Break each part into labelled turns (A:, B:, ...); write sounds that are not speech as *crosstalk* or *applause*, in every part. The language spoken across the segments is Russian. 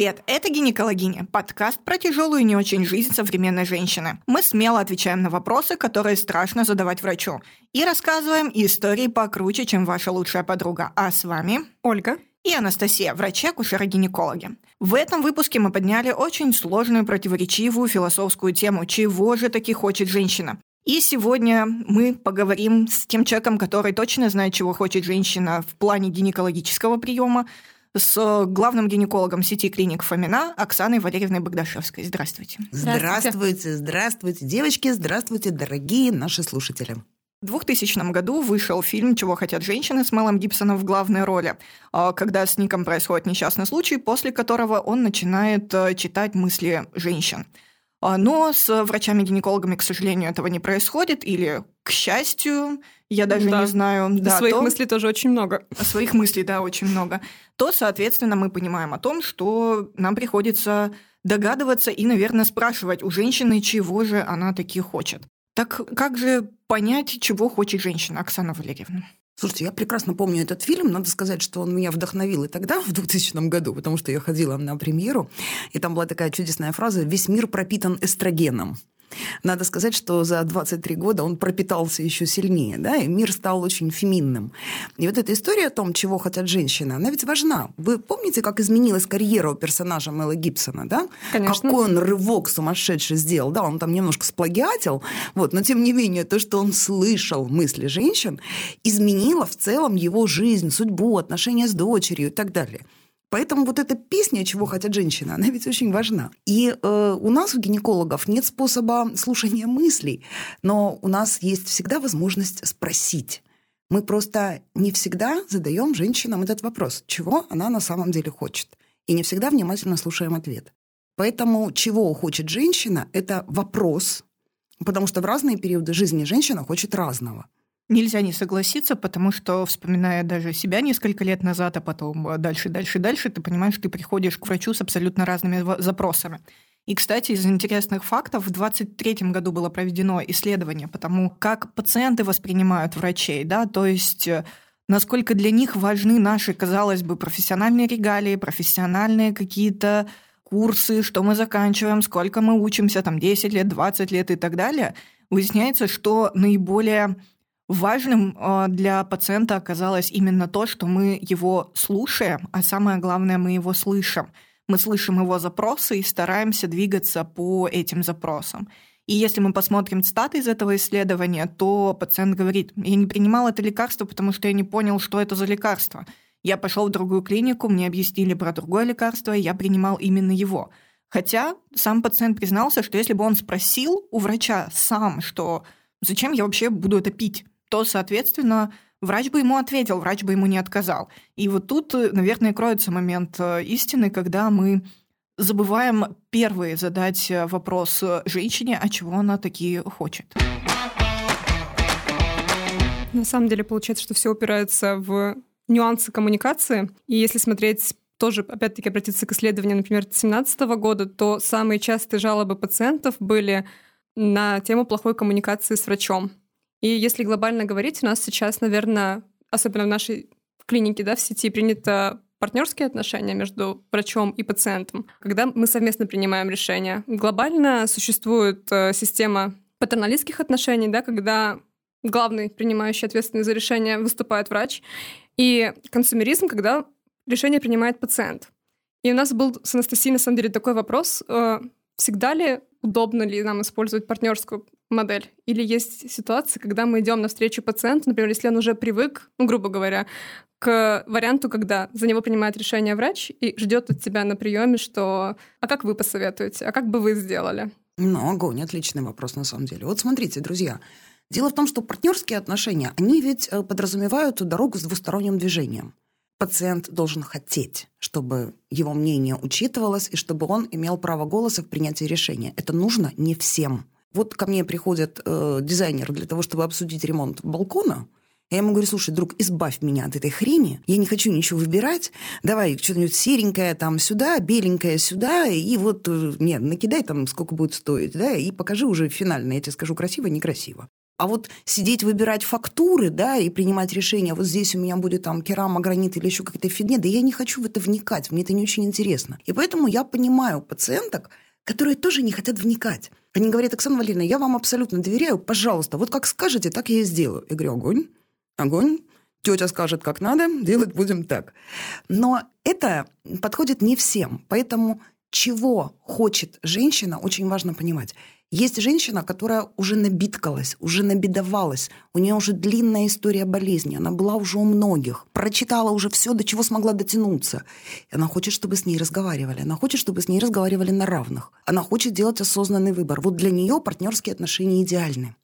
A: привет! Это «Гинекологиня» – подкаст про тяжелую и не очень жизнь современной женщины. Мы смело отвечаем на вопросы, которые страшно задавать врачу. И рассказываем истории покруче, чем ваша лучшая подруга. А с вами
B: Ольга
A: и Анастасия, врачи-акушеры-гинекологи. В этом выпуске мы подняли очень сложную, противоречивую философскую тему «Чего же таки хочет женщина?». И сегодня мы поговорим с тем человеком, который точно знает, чего хочет женщина в плане гинекологического приема, с главным гинекологом сети клиник Фомина Оксаной Валерьевной Богдашевской. Здравствуйте.
C: Здравствуйте, здравствуйте, девочки, здравствуйте, дорогие наши слушатели.
A: В 2000 году вышел фильм «Чего хотят женщины» с Мэлом Гибсоном в главной роли, а, когда с Ником происходит несчастный случай, после которого он начинает э, читать мысли женщин. А, но с врачами-гинекологами, к сожалению, этого не происходит, или, к счастью, я даже да. не знаю.
B: Да, своих то... мыслей тоже очень много.
A: Своих мыслей, да, очень много. То, соответственно, мы понимаем о том, что нам приходится догадываться и, наверное, спрашивать у женщины, чего же она таки хочет. Так как же понять, чего хочет женщина, Оксана Валерьевна?
C: Слушайте, я прекрасно помню этот фильм. Надо сказать, что он меня вдохновил и тогда, в 2000 году, потому что я ходила на премьеру, и там была такая чудесная фраза «Весь мир пропитан эстрогеном». Надо сказать, что за 23 года он пропитался еще сильнее, да, и мир стал очень феминным. И вот эта история о том, чего хотят женщины, она ведь важна. Вы помните, как изменилась карьера у персонажа Мэла Гибсона, да?
B: Конечно.
C: Какой он рывок сумасшедший сделал, да, он там немножко сплагиатил, вот, но тем не менее то, что он слышал мысли женщин, изменило в целом его жизнь, судьбу, отношения с дочерью и так далее. Поэтому вот эта песня «Чего хотят женщины», она ведь очень важна. И э, у нас, у гинекологов, нет способа слушания мыслей, но у нас есть всегда возможность спросить. Мы просто не всегда задаем женщинам этот вопрос, чего она на самом деле хочет. И не всегда внимательно слушаем ответ. Поэтому чего хочет женщина – это вопрос, потому что в разные периоды жизни женщина хочет разного –
A: Нельзя не согласиться, потому что, вспоминая даже себя несколько лет назад, а потом э, дальше, дальше, дальше, ты понимаешь, что ты приходишь к врачу с абсолютно разными запросами. И, кстати, из интересных фактов, в 2023 году было проведено исследование по тому, как пациенты воспринимают врачей, да, то есть э, насколько для них важны наши, казалось бы, профессиональные регалии, профессиональные какие-то курсы, что мы заканчиваем, сколько мы учимся, там 10 лет, 20 лет и так далее, выясняется, что наиболее Важным а, для пациента оказалось именно то, что мы его слушаем, а самое главное, мы его слышим. Мы слышим его запросы и стараемся двигаться по этим запросам. И если мы посмотрим статы из этого исследования, то пациент говорит, я не принимал это лекарство, потому что я не понял, что это за лекарство. Я пошел в другую клинику, мне объяснили про другое лекарство, и я принимал именно его. Хотя сам пациент признался, что если бы он спросил у врача сам, что зачем я вообще буду это пить, то, соответственно, врач бы ему ответил, врач бы ему не отказал. И вот тут, наверное, кроется момент э, истины, когда мы забываем первые задать э, вопрос женщине, а чего она такие хочет.
B: На самом деле получается, что все упирается в нюансы коммуникации. И если смотреть тоже, опять-таки, обратиться к исследованию, например, 2017 года, то самые частые жалобы пациентов были на тему плохой коммуникации с врачом. И если глобально говорить, у нас сейчас, наверное, особенно в нашей клинике, да, в сети принято партнерские отношения между врачом и пациентом, когда мы совместно принимаем решения. Глобально существует э, система патерналистских отношений, да, когда главный принимающий ответственность за решение выступает врач, и консумеризм, когда решение принимает пациент. И у нас был с Анастасией, на самом деле, такой вопрос, э, всегда ли удобно ли нам использовать партнерскую модель? Или есть ситуации, когда мы идем навстречу пациенту, например, если он уже привык, ну, грубо говоря, к варианту, когда за него принимает решение врач и ждет от тебя на приеме, что «а как вы посоветуете? А как бы вы сделали?»
C: Ну, огонь, отличный вопрос на самом деле. Вот смотрите, друзья, дело в том, что партнерские отношения, они ведь э, подразумевают дорогу с двусторонним движением пациент должен хотеть, чтобы его мнение учитывалось и чтобы он имел право голоса в принятии решения. Это нужно не всем. Вот ко мне приходит э, дизайнер для того, чтобы обсудить ремонт балкона. Я ему говорю, слушай, друг, избавь меня от этой хрени. Я не хочу ничего выбирать. Давай что-нибудь серенькое там сюда, беленькое сюда. И вот, э, нет, накидай там, сколько будет стоить, да, и покажи уже финально. Я тебе скажу, красиво, некрасиво. А вот сидеть, выбирать фактуры, да, и принимать решения, вот здесь у меня будет там керама, гранит или еще какая-то фигня, да я не хочу в это вникать, мне это не очень интересно. И поэтому я понимаю пациенток, которые тоже не хотят вникать. Они говорят, Оксана Валерьевна, я вам абсолютно доверяю, пожалуйста, вот как скажете, так я и сделаю. Я говорю, огонь, огонь, тетя скажет, как надо, *laughs* делать будем так. Но это подходит не всем, поэтому чего хочет женщина, очень важно понимать. Есть женщина, которая уже набиткалась, уже набедовалась. У нее уже длинная история болезни. Она была уже у многих. Прочитала уже все, до чего смогла дотянуться. И она хочет, чтобы с ней разговаривали. Она хочет, чтобы с ней разговаривали на равных. Она хочет делать осознанный выбор. Вот для нее партнерские отношения идеальны.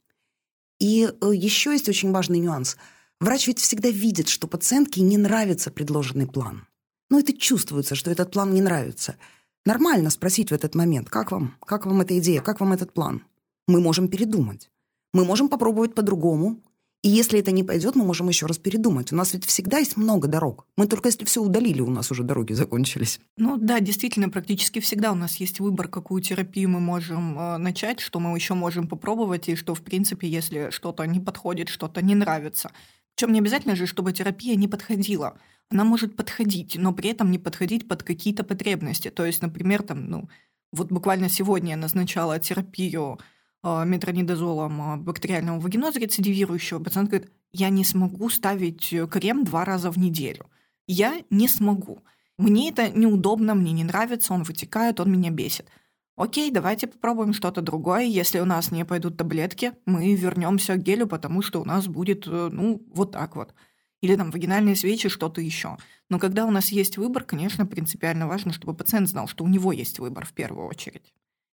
C: И э, еще есть очень важный нюанс. Врач ведь всегда видит, что пациентке не нравится предложенный план. Но это чувствуется, что этот план не нравится – Нормально спросить в этот момент, как вам, как вам эта идея, как вам этот план. Мы можем передумать. Мы можем попробовать по-другому. И если это не пойдет, мы можем еще раз передумать. У нас ведь всегда есть много дорог. Мы только если все удалили, у нас уже дороги закончились.
A: Ну да, действительно, практически всегда у нас есть выбор, какую терапию мы можем э, начать, что мы еще можем попробовать, и что, в принципе, если что-то не подходит, что-то не нравится. Причем не обязательно же, чтобы терапия не подходила она может подходить, но при этом не подходить под какие-то потребности. То есть, например, там, ну, вот буквально сегодня я назначала терапию э, метронидозолом э, бактериального вагиноза рецидивирующего. Пациент говорит, я не смогу ставить крем два раза в неделю. Я не смогу. Мне это неудобно, мне не нравится, он вытекает, он меня бесит. Окей, давайте попробуем что-то другое. Если у нас не пойдут таблетки, мы вернемся к гелю, потому что у нас будет, э, ну, вот так вот или там вагинальные свечи, что-то еще. Но когда у нас есть выбор, конечно, принципиально важно, чтобы пациент знал, что у него есть выбор в первую очередь.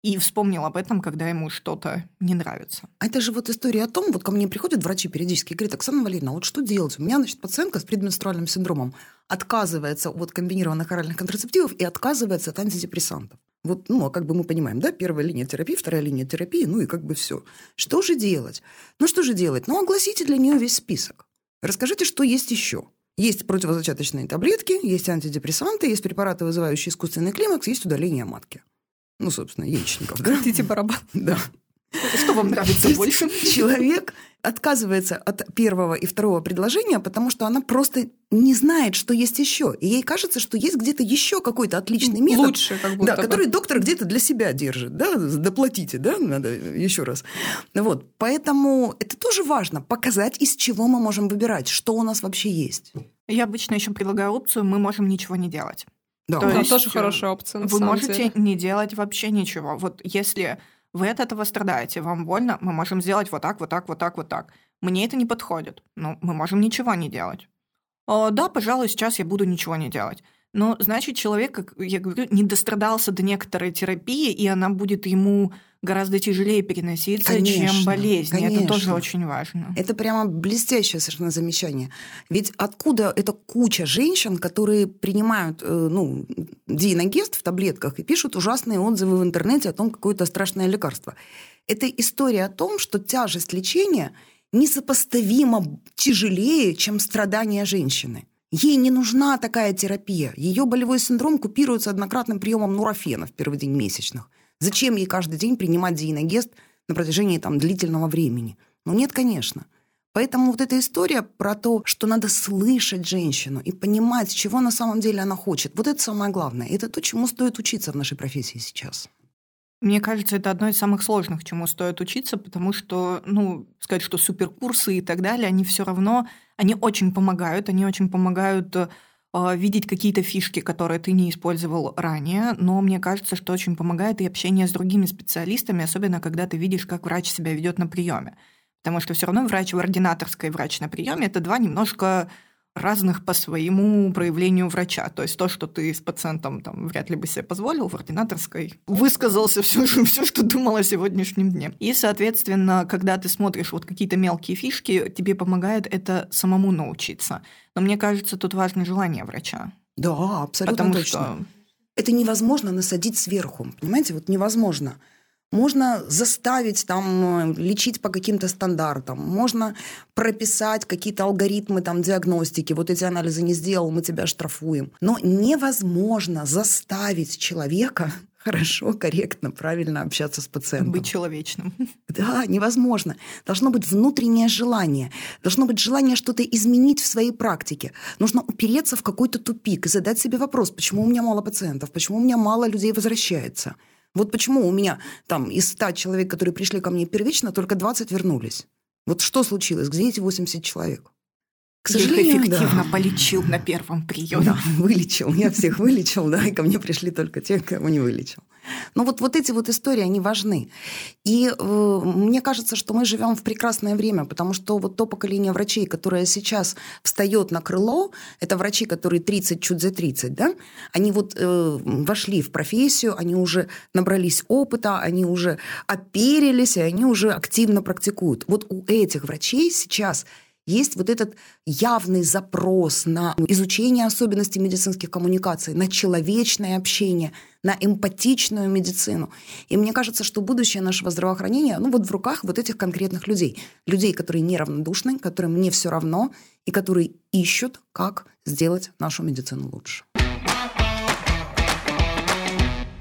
A: И вспомнил об этом, когда ему что-то не нравится.
C: А это же вот история о том, вот ко мне приходят врачи периодически и говорят, Оксана Валерьевна, вот что делать? У меня, значит, пациентка с предменструальным синдромом отказывается от комбинированных оральных контрацептивов и отказывается от антидепрессантов. Вот, ну, а как бы мы понимаем, да, первая линия терапии, вторая линия терапии, ну и как бы все. Что же делать? Ну, что же делать? Ну, огласите для нее весь список. Расскажите, что есть еще. Есть противозачаточные таблетки, есть антидепрессанты, есть препараты, вызывающие искусственный климакс, есть удаление матки. Ну, собственно, яичников.
B: Да? Хотите барабан?
C: Да.
A: Что вам нравится больше? *laughs*
C: Человек отказывается от первого и второго предложения, потому что она просто не знает, что есть еще. И ей кажется, что есть где-то еще какой-то отличный метод.
B: Лучше, как будто
C: да, бы. который доктор где-то для себя держит. Да? Доплатите, да, надо еще раз. Вот. Поэтому это тоже важно, показать, из чего мы можем выбирать, что у нас вообще есть.
A: Я обычно еще предлагаю опцию «мы можем ничего не делать».
B: Да, То есть, тоже хорошая опция.
A: Вы можете деле. не делать вообще ничего. Вот если вы от этого страдаете, вам больно, мы можем сделать вот так, вот так, вот так, вот так. Мне это не подходит. Ну, мы можем ничего не делать. О, да, пожалуй, сейчас я буду ничего не делать. Но значит, человек, как я говорю, не дострадался до некоторой терапии, и она будет ему гораздо тяжелее переноситься, конечно, чем болезнь. Конечно. Это тоже очень важно.
C: Это прямо блестящее совершенно замечание. Ведь откуда эта куча женщин, которые принимают э, ну, диеногест в таблетках и пишут ужасные отзывы в интернете о том, какое это страшное лекарство? Это история о том, что тяжесть лечения несопоставимо тяжелее, чем страдания женщины. Ей не нужна такая терапия. Ее болевой синдром купируется однократным приемом нурофена в первый день месячных. Зачем ей каждый день принимать диеногест на протяжении там, длительного времени? Ну нет, конечно. Поэтому вот эта история про то, что надо слышать женщину и понимать, чего на самом деле она хочет, вот это самое главное. Это то, чему стоит учиться в нашей профессии сейчас.
A: Мне кажется, это одно из самых сложных, чему стоит учиться, потому что, ну, сказать, что суперкурсы и так далее, они все равно, они очень помогают, они очень помогают э, видеть какие-то фишки, которые ты не использовал ранее, но мне кажется, что очень помогает и общение с другими специалистами, особенно когда ты видишь, как врач себя ведет на приеме. Потому что все равно врач в ординаторской и врач на приеме это два немножко разных по своему проявлению врача. То есть то, что ты с пациентом там, вряд ли бы себе позволил в ординаторской, высказался все, все, что думал о сегодняшнем дне. И, соответственно, когда ты смотришь вот какие-то мелкие фишки, тебе помогает это самому научиться. Но мне кажется, тут важно желание врача.
C: Да, абсолютно
A: Потому
C: точно.
A: Что...
C: Это невозможно насадить сверху. Понимаете, вот невозможно. Можно заставить там э, лечить по каким-то стандартам, можно прописать какие-то алгоритмы там диагностики. Вот эти анализы не сделал, мы тебя штрафуем. Но невозможно заставить человека *laughs* хорошо, корректно, правильно общаться с пациентом.
A: Быть человечным. *laughs*
C: Да, невозможно. Должно быть внутреннее желание. Должно быть желание что-то изменить в своей практике. Нужно упереться в какой-то тупик и задать себе вопрос, почему у меня мало пациентов, почему у меня мало людей возвращается. Вот почему у меня там из 100 человек, которые пришли ко мне первично, только 20 вернулись. Вот что случилось? Где эти 80 человек?
A: К сожалению, Их эффективно да. полечил на первом приеме.
C: Да, вылечил. Я всех вылечил, да, и ко мне пришли только те, кого не вылечил. Но вот, вот эти вот истории, они важны. И э, мне кажется, что мы живем в прекрасное время, потому что вот то поколение врачей, которое сейчас встает на крыло, это врачи, которые 30, чуть за 30, да, они вот э, вошли в профессию, они уже набрались опыта, они уже оперились, и они уже активно практикуют. Вот у этих врачей сейчас есть вот этот явный запрос на изучение особенностей медицинских коммуникаций, на человечное общение, на эмпатичную медицину. И мне кажется, что будущее нашего здравоохранения ну, вот в руках вот этих конкретных людей. Людей, которые неравнодушны, которым не все равно, и которые ищут, как сделать нашу медицину лучше.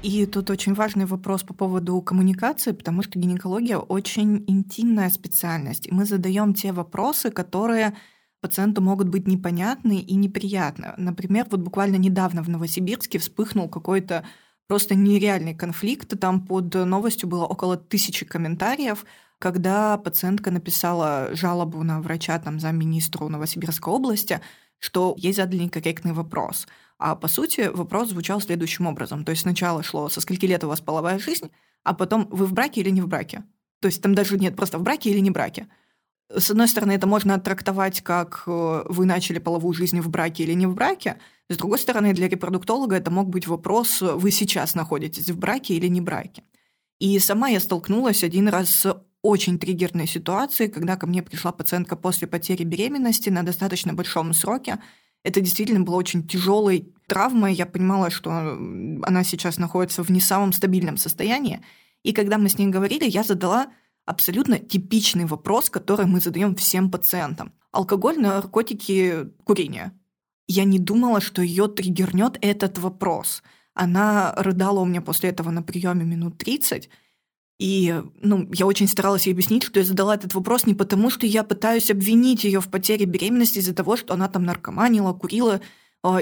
A: И тут очень важный вопрос по поводу коммуникации, потому что гинекология очень интимная специальность. И мы задаем те вопросы, которые пациенту могут быть непонятны и неприятны. Например, вот буквально недавно в Новосибирске вспыхнул какой-то просто нереальный конфликт. Там под новостью было около тысячи комментариев, когда пациентка написала жалобу на врача там, замминистру Новосибирской области, что ей задали некорректный вопрос – а по сути вопрос звучал следующим образом. То есть сначала шло, со скольки лет у вас половая жизнь, а потом вы в браке или не в браке. То есть там даже нет просто в браке или не браке. С одной стороны, это можно трактовать как э, вы начали половую жизнь в браке или не в браке. С другой стороны, для репродуктолога это мог быть вопрос, вы сейчас находитесь в браке или не браке. И сама я столкнулась один раз с очень триггерной ситуацией, когда ко мне пришла пациентка после потери беременности на достаточно большом сроке, это действительно было очень тяжелой травмой. Я понимала, что она сейчас находится в не самом стабильном состоянии. И когда мы с ней говорили, я задала абсолютно типичный вопрос, который мы задаем всем пациентам. Алкоголь, наркотики, курение. Я не думала, что ее триггернет этот вопрос. Она рыдала у меня после этого на приеме минут 30, и ну, я очень старалась ей объяснить, что я задала этот вопрос не потому, что я пытаюсь обвинить ее в потере беременности из-за того, что она там наркоманила, курила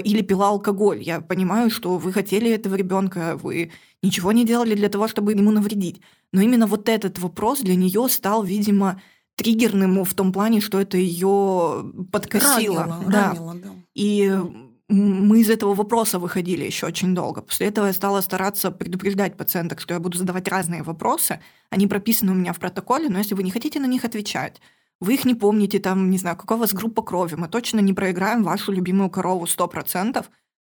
A: или пила алкоголь. Я понимаю, что вы хотели этого ребенка, вы ничего не делали для того, чтобы ему навредить. Но именно вот этот вопрос для нее стал, видимо, триггерным в том плане, что это ее подкосило.
C: Ранило, да. Ранило, да.
A: И мы из этого вопроса выходили еще очень долго. После этого я стала стараться предупреждать пациенток, что я буду задавать разные вопросы. Они прописаны у меня в протоколе, но если вы не хотите на них отвечать, вы их не помните, там, не знаю, какая у вас группа крови, мы точно не проиграем вашу любимую корову 100%.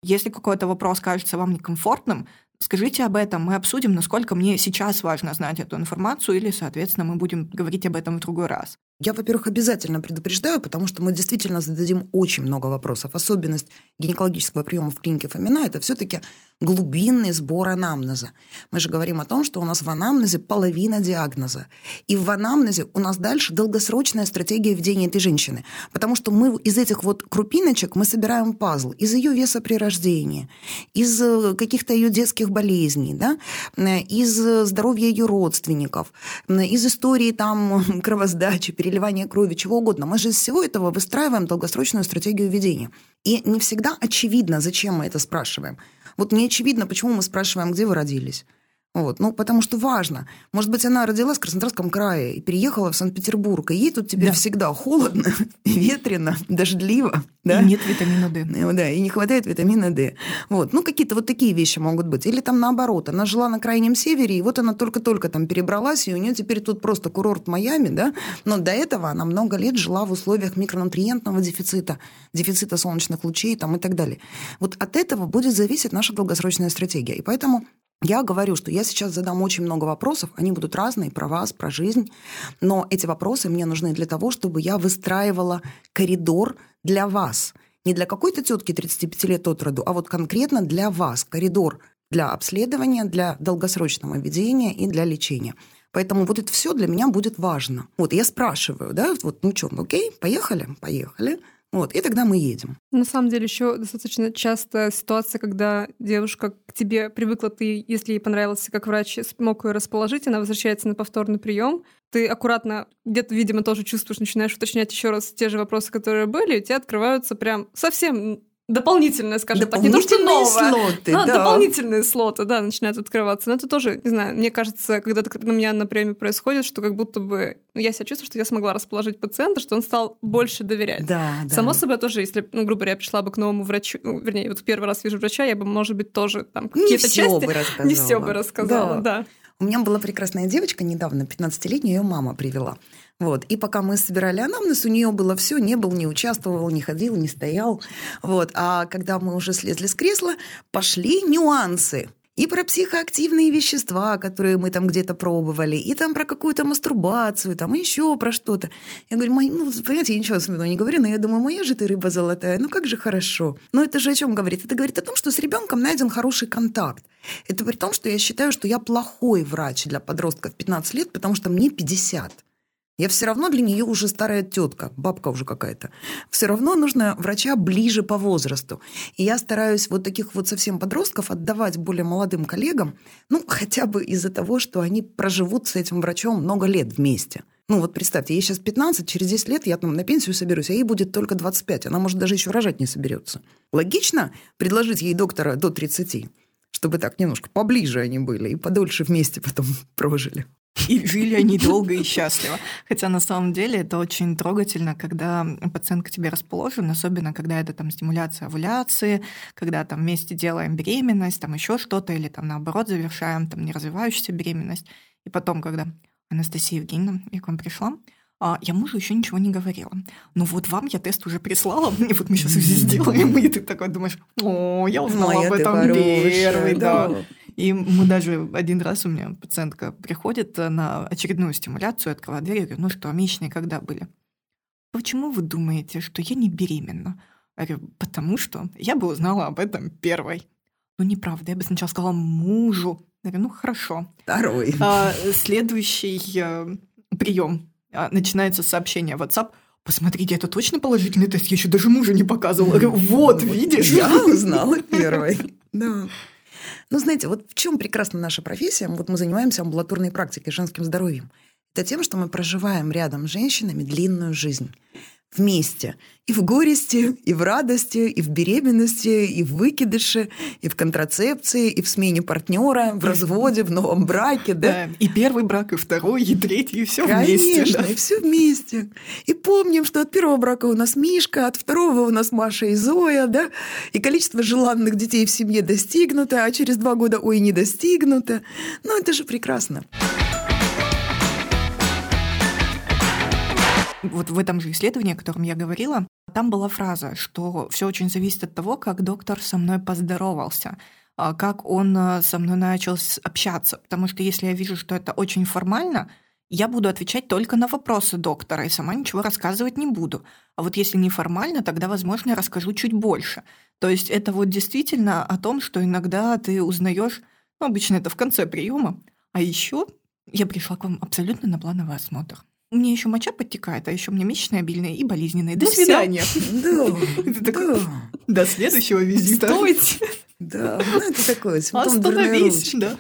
A: Если какой-то вопрос кажется вам некомфортным, скажите об этом, мы обсудим, насколько мне сейчас важно знать эту информацию, или, соответственно, мы будем говорить об этом в другой раз.
C: Я, во-первых, обязательно предупреждаю, потому что мы действительно зададим очень много вопросов. Особенность гинекологического приема в клинике Фомина – это все-таки глубинный сбор анамнеза. Мы же говорим о том, что у нас в анамнезе половина диагноза. И в анамнезе у нас дальше долгосрочная стратегия ведения этой женщины. Потому что мы из этих вот крупиночек мы собираем пазл. Из ее веса при рождении, из э, каких-то ее детских болезней, да? Э, из здоровья ее родственников, э, из истории там *laughs* кровосдачи, переливания крови, чего угодно. Мы же из всего этого выстраиваем долгосрочную стратегию ведения. И не всегда очевидно, зачем мы это спрашиваем. Вот не очевидно, почему мы спрашиваем, где вы родились. Вот. Ну, потому что важно. Может быть, она родилась в Краснодарском крае и переехала в Санкт-Петербург, и ей тут теперь да. всегда холодно, *laughs* ветрено, дождливо. Да?
A: И нет витамина D.
C: Ну да, и не хватает витамина D. Вот. Ну, какие-то вот такие вещи могут быть. Или там наоборот, она жила на Крайнем Севере, и вот она только-только там перебралась, и у нее теперь тут просто курорт Майами, да, но до этого она много лет жила в условиях микронутриентного дефицита, дефицита солнечных лучей там, и так далее. Вот от этого будет зависеть наша долгосрочная стратегия. И поэтому я говорю, что я сейчас задам очень много вопросов, они будут разные, про вас, про жизнь, но эти вопросы мне нужны для того, чтобы я выстраивала коридор для вас. Не для какой-то тетки 35 лет от роду, а вот конкретно для вас. Коридор для обследования, для долгосрочного ведения и для лечения. Поэтому вот это все для меня будет важно. Вот я спрашиваю, да, вот, ну что, окей, поехали? Поехали. Вот, и тогда мы едем.
B: На самом деле еще достаточно часто ситуация, когда девушка к тебе привыкла, ты, если ей понравился как врач, смог ее расположить, она возвращается на повторный прием, ты аккуратно где-то, видимо, тоже чувствуешь, начинаешь уточнять еще раз те же вопросы, которые были, и у тебя открываются прям совсем дополнительные, скажем так, не то, что новое.
C: слоты,
B: но
C: да.
B: дополнительные слоты, да, начинают открываться. Но это тоже, не знаю, мне кажется, когда это на меня на приеме происходит, что как будто бы ну, я себя чувствую, что я смогла расположить пациента, что он стал больше доверять.
C: Да, да.
B: Само собой тоже, если, ну, грубо говоря, я пришла бы к новому врачу, ну, вернее, вот первый раз вижу врача, я бы, может быть, тоже там какие-то
C: не
B: части...
C: бы *laughs* рассказала.
B: Не все бы рассказала, да. да.
C: У меня была прекрасная девочка недавно, 15-летняя, ее мама привела. Вот. И пока мы собирали анамнез, у нее было все, не был, не участвовал, не ходил, не стоял. Вот. А когда мы уже слезли с кресла, пошли нюансы и про психоактивные вещества, которые мы там где-то пробовали, и там про какую-то мастурбацию, там еще про что-то. Я говорю, ну, понимаете, я ничего особенного не говорю, но я думаю, моя же ты рыба золотая, ну как же хорошо. Но это же о чем говорит? Это говорит о том, что с ребенком найден хороший контакт. Это при том, что я считаю, что я плохой врач для подростков 15 лет, потому что мне 50. Я все равно для нее уже старая тетка, бабка уже какая-то. Все равно нужно врача ближе по возрасту. И я стараюсь вот таких вот совсем подростков отдавать более молодым коллегам, ну, хотя бы из-за того, что они проживут с этим врачом много лет вместе. Ну вот представьте, ей сейчас 15, через 10 лет я там на пенсию соберусь, а ей будет только 25. Она, может, даже еще рожать не соберется. Логично предложить ей доктора до 30, чтобы так немножко поближе они были и подольше вместе потом *laughs* прожили.
A: И жили они долго и счастливо. Хотя на самом деле это очень трогательно, когда пациент к тебе расположен, особенно когда это там стимуляция овуляции, когда там вместе делаем беременность, там еще что-то, или там наоборот завершаем там неразвивающуюся беременность. И потом, когда Анастасия Евгеньевна, я к вам пришла, а я мужу еще ничего не говорила. Ну вот вам я тест уже прислала, и вот мы сейчас все сделаем, и ты такой думаешь, о, я узнала Моя об этом первый, да. да. И мы даже один раз у меня пациентка приходит на очередную стимуляцию, открывает дверь, я говорю, ну что, месячные когда были? Почему вы думаете, что я не беременна? Я говорю, потому что я бы узнала об этом первой. Ну, неправда, я бы сначала сказала мужу. Я говорю, ну, хорошо.
C: Второй.
A: А, следующий э, прием. А, начинается сообщение в WhatsApp. Посмотрите, это точно положительный тест? Я еще даже мужа не показывала. Я говорю, вот, видишь?
C: Я узнала первой. *laughs* Да. Ну, знаете, вот в чем прекрасна наша профессия? Вот мы занимаемся амбулаторной практикой, женским здоровьем. Это тем, что мы проживаем рядом с женщинами длинную жизнь вместе. И в горести, и в радости, и в беременности, и в выкидыше, и в контрацепции, и в смене партнера, в разводе, в новом браке, да?
A: да и первый брак, и второй, и третий, и все вместе.
C: Конечно,
A: да.
C: и все вместе. И помним, что от первого брака у нас Мишка, от второго у нас Маша и Зоя, да? И количество желанных детей в семье достигнуто, а через два года, ой, не достигнуто. Ну, это же прекрасно.
A: Вот в этом же исследовании, о котором я говорила, там была фраза, что все очень зависит от того, как доктор со мной поздоровался а, как он а, со мной начал общаться. Потому что если я вижу, что это очень формально, я буду отвечать только на вопросы доктора и сама ничего рассказывать не буду. А вот если неформально, тогда, возможно, я расскажу чуть больше. То есть это вот действительно о том, что иногда ты узнаешь, ну, обычно это в конце приема, а еще я пришла к вам абсолютно на плановый осмотр. У меня еще моча подтекает, а еще мне месячные обильные и болезненные. До ну свидания. *laughs*
C: Да,
A: До следующего визита.
B: Стойте.
C: Да, ну это такое
A: Остановись, да.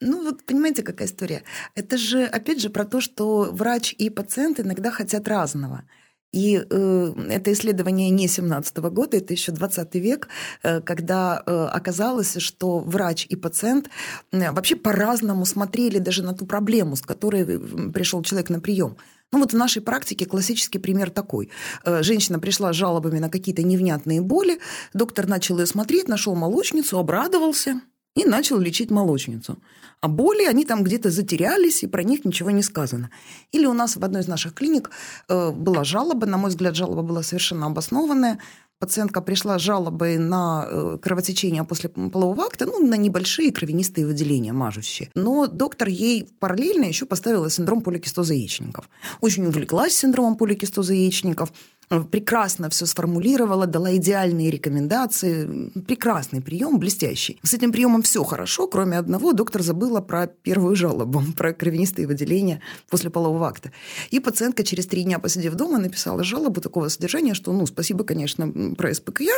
C: Ну, вот понимаете, какая история? Это же, опять же, про то, что врач и пациент иногда хотят разного. И э, это исследование не 17 года, это еще 20 век, э, когда э, оказалось, что врач и пациент э, вообще по-разному смотрели даже на ту проблему, с которой пришел человек на прием. Ну вот в нашей практике классический пример такой. Э, женщина пришла с жалобами на какие-то невнятные боли, доктор начал ее смотреть, нашел молочницу, обрадовался и начал лечить молочницу а боли, они там где-то затерялись, и про них ничего не сказано. Или у нас в одной из наших клиник э, была жалоба, на мой взгляд, жалоба была совершенно обоснованная. Пациентка пришла с жалобой на э, кровотечение после полового акта, ну, на небольшие кровянистые выделения, мажущие. Но доктор ей параллельно еще поставила синдром поликистоза яичников. Очень увлеклась синдромом поликистоза яичников. Прекрасно все сформулировала, дала идеальные рекомендации. Прекрасный прием, блестящий. С этим приемом все хорошо, кроме одного. Доктор забыла про первую жалобу, *laughs* про кровянистые выделения после полового акта. И пациентка через три дня, посидев дома, написала жалобу такого содержания, что, ну, спасибо, конечно, про СПКЯ,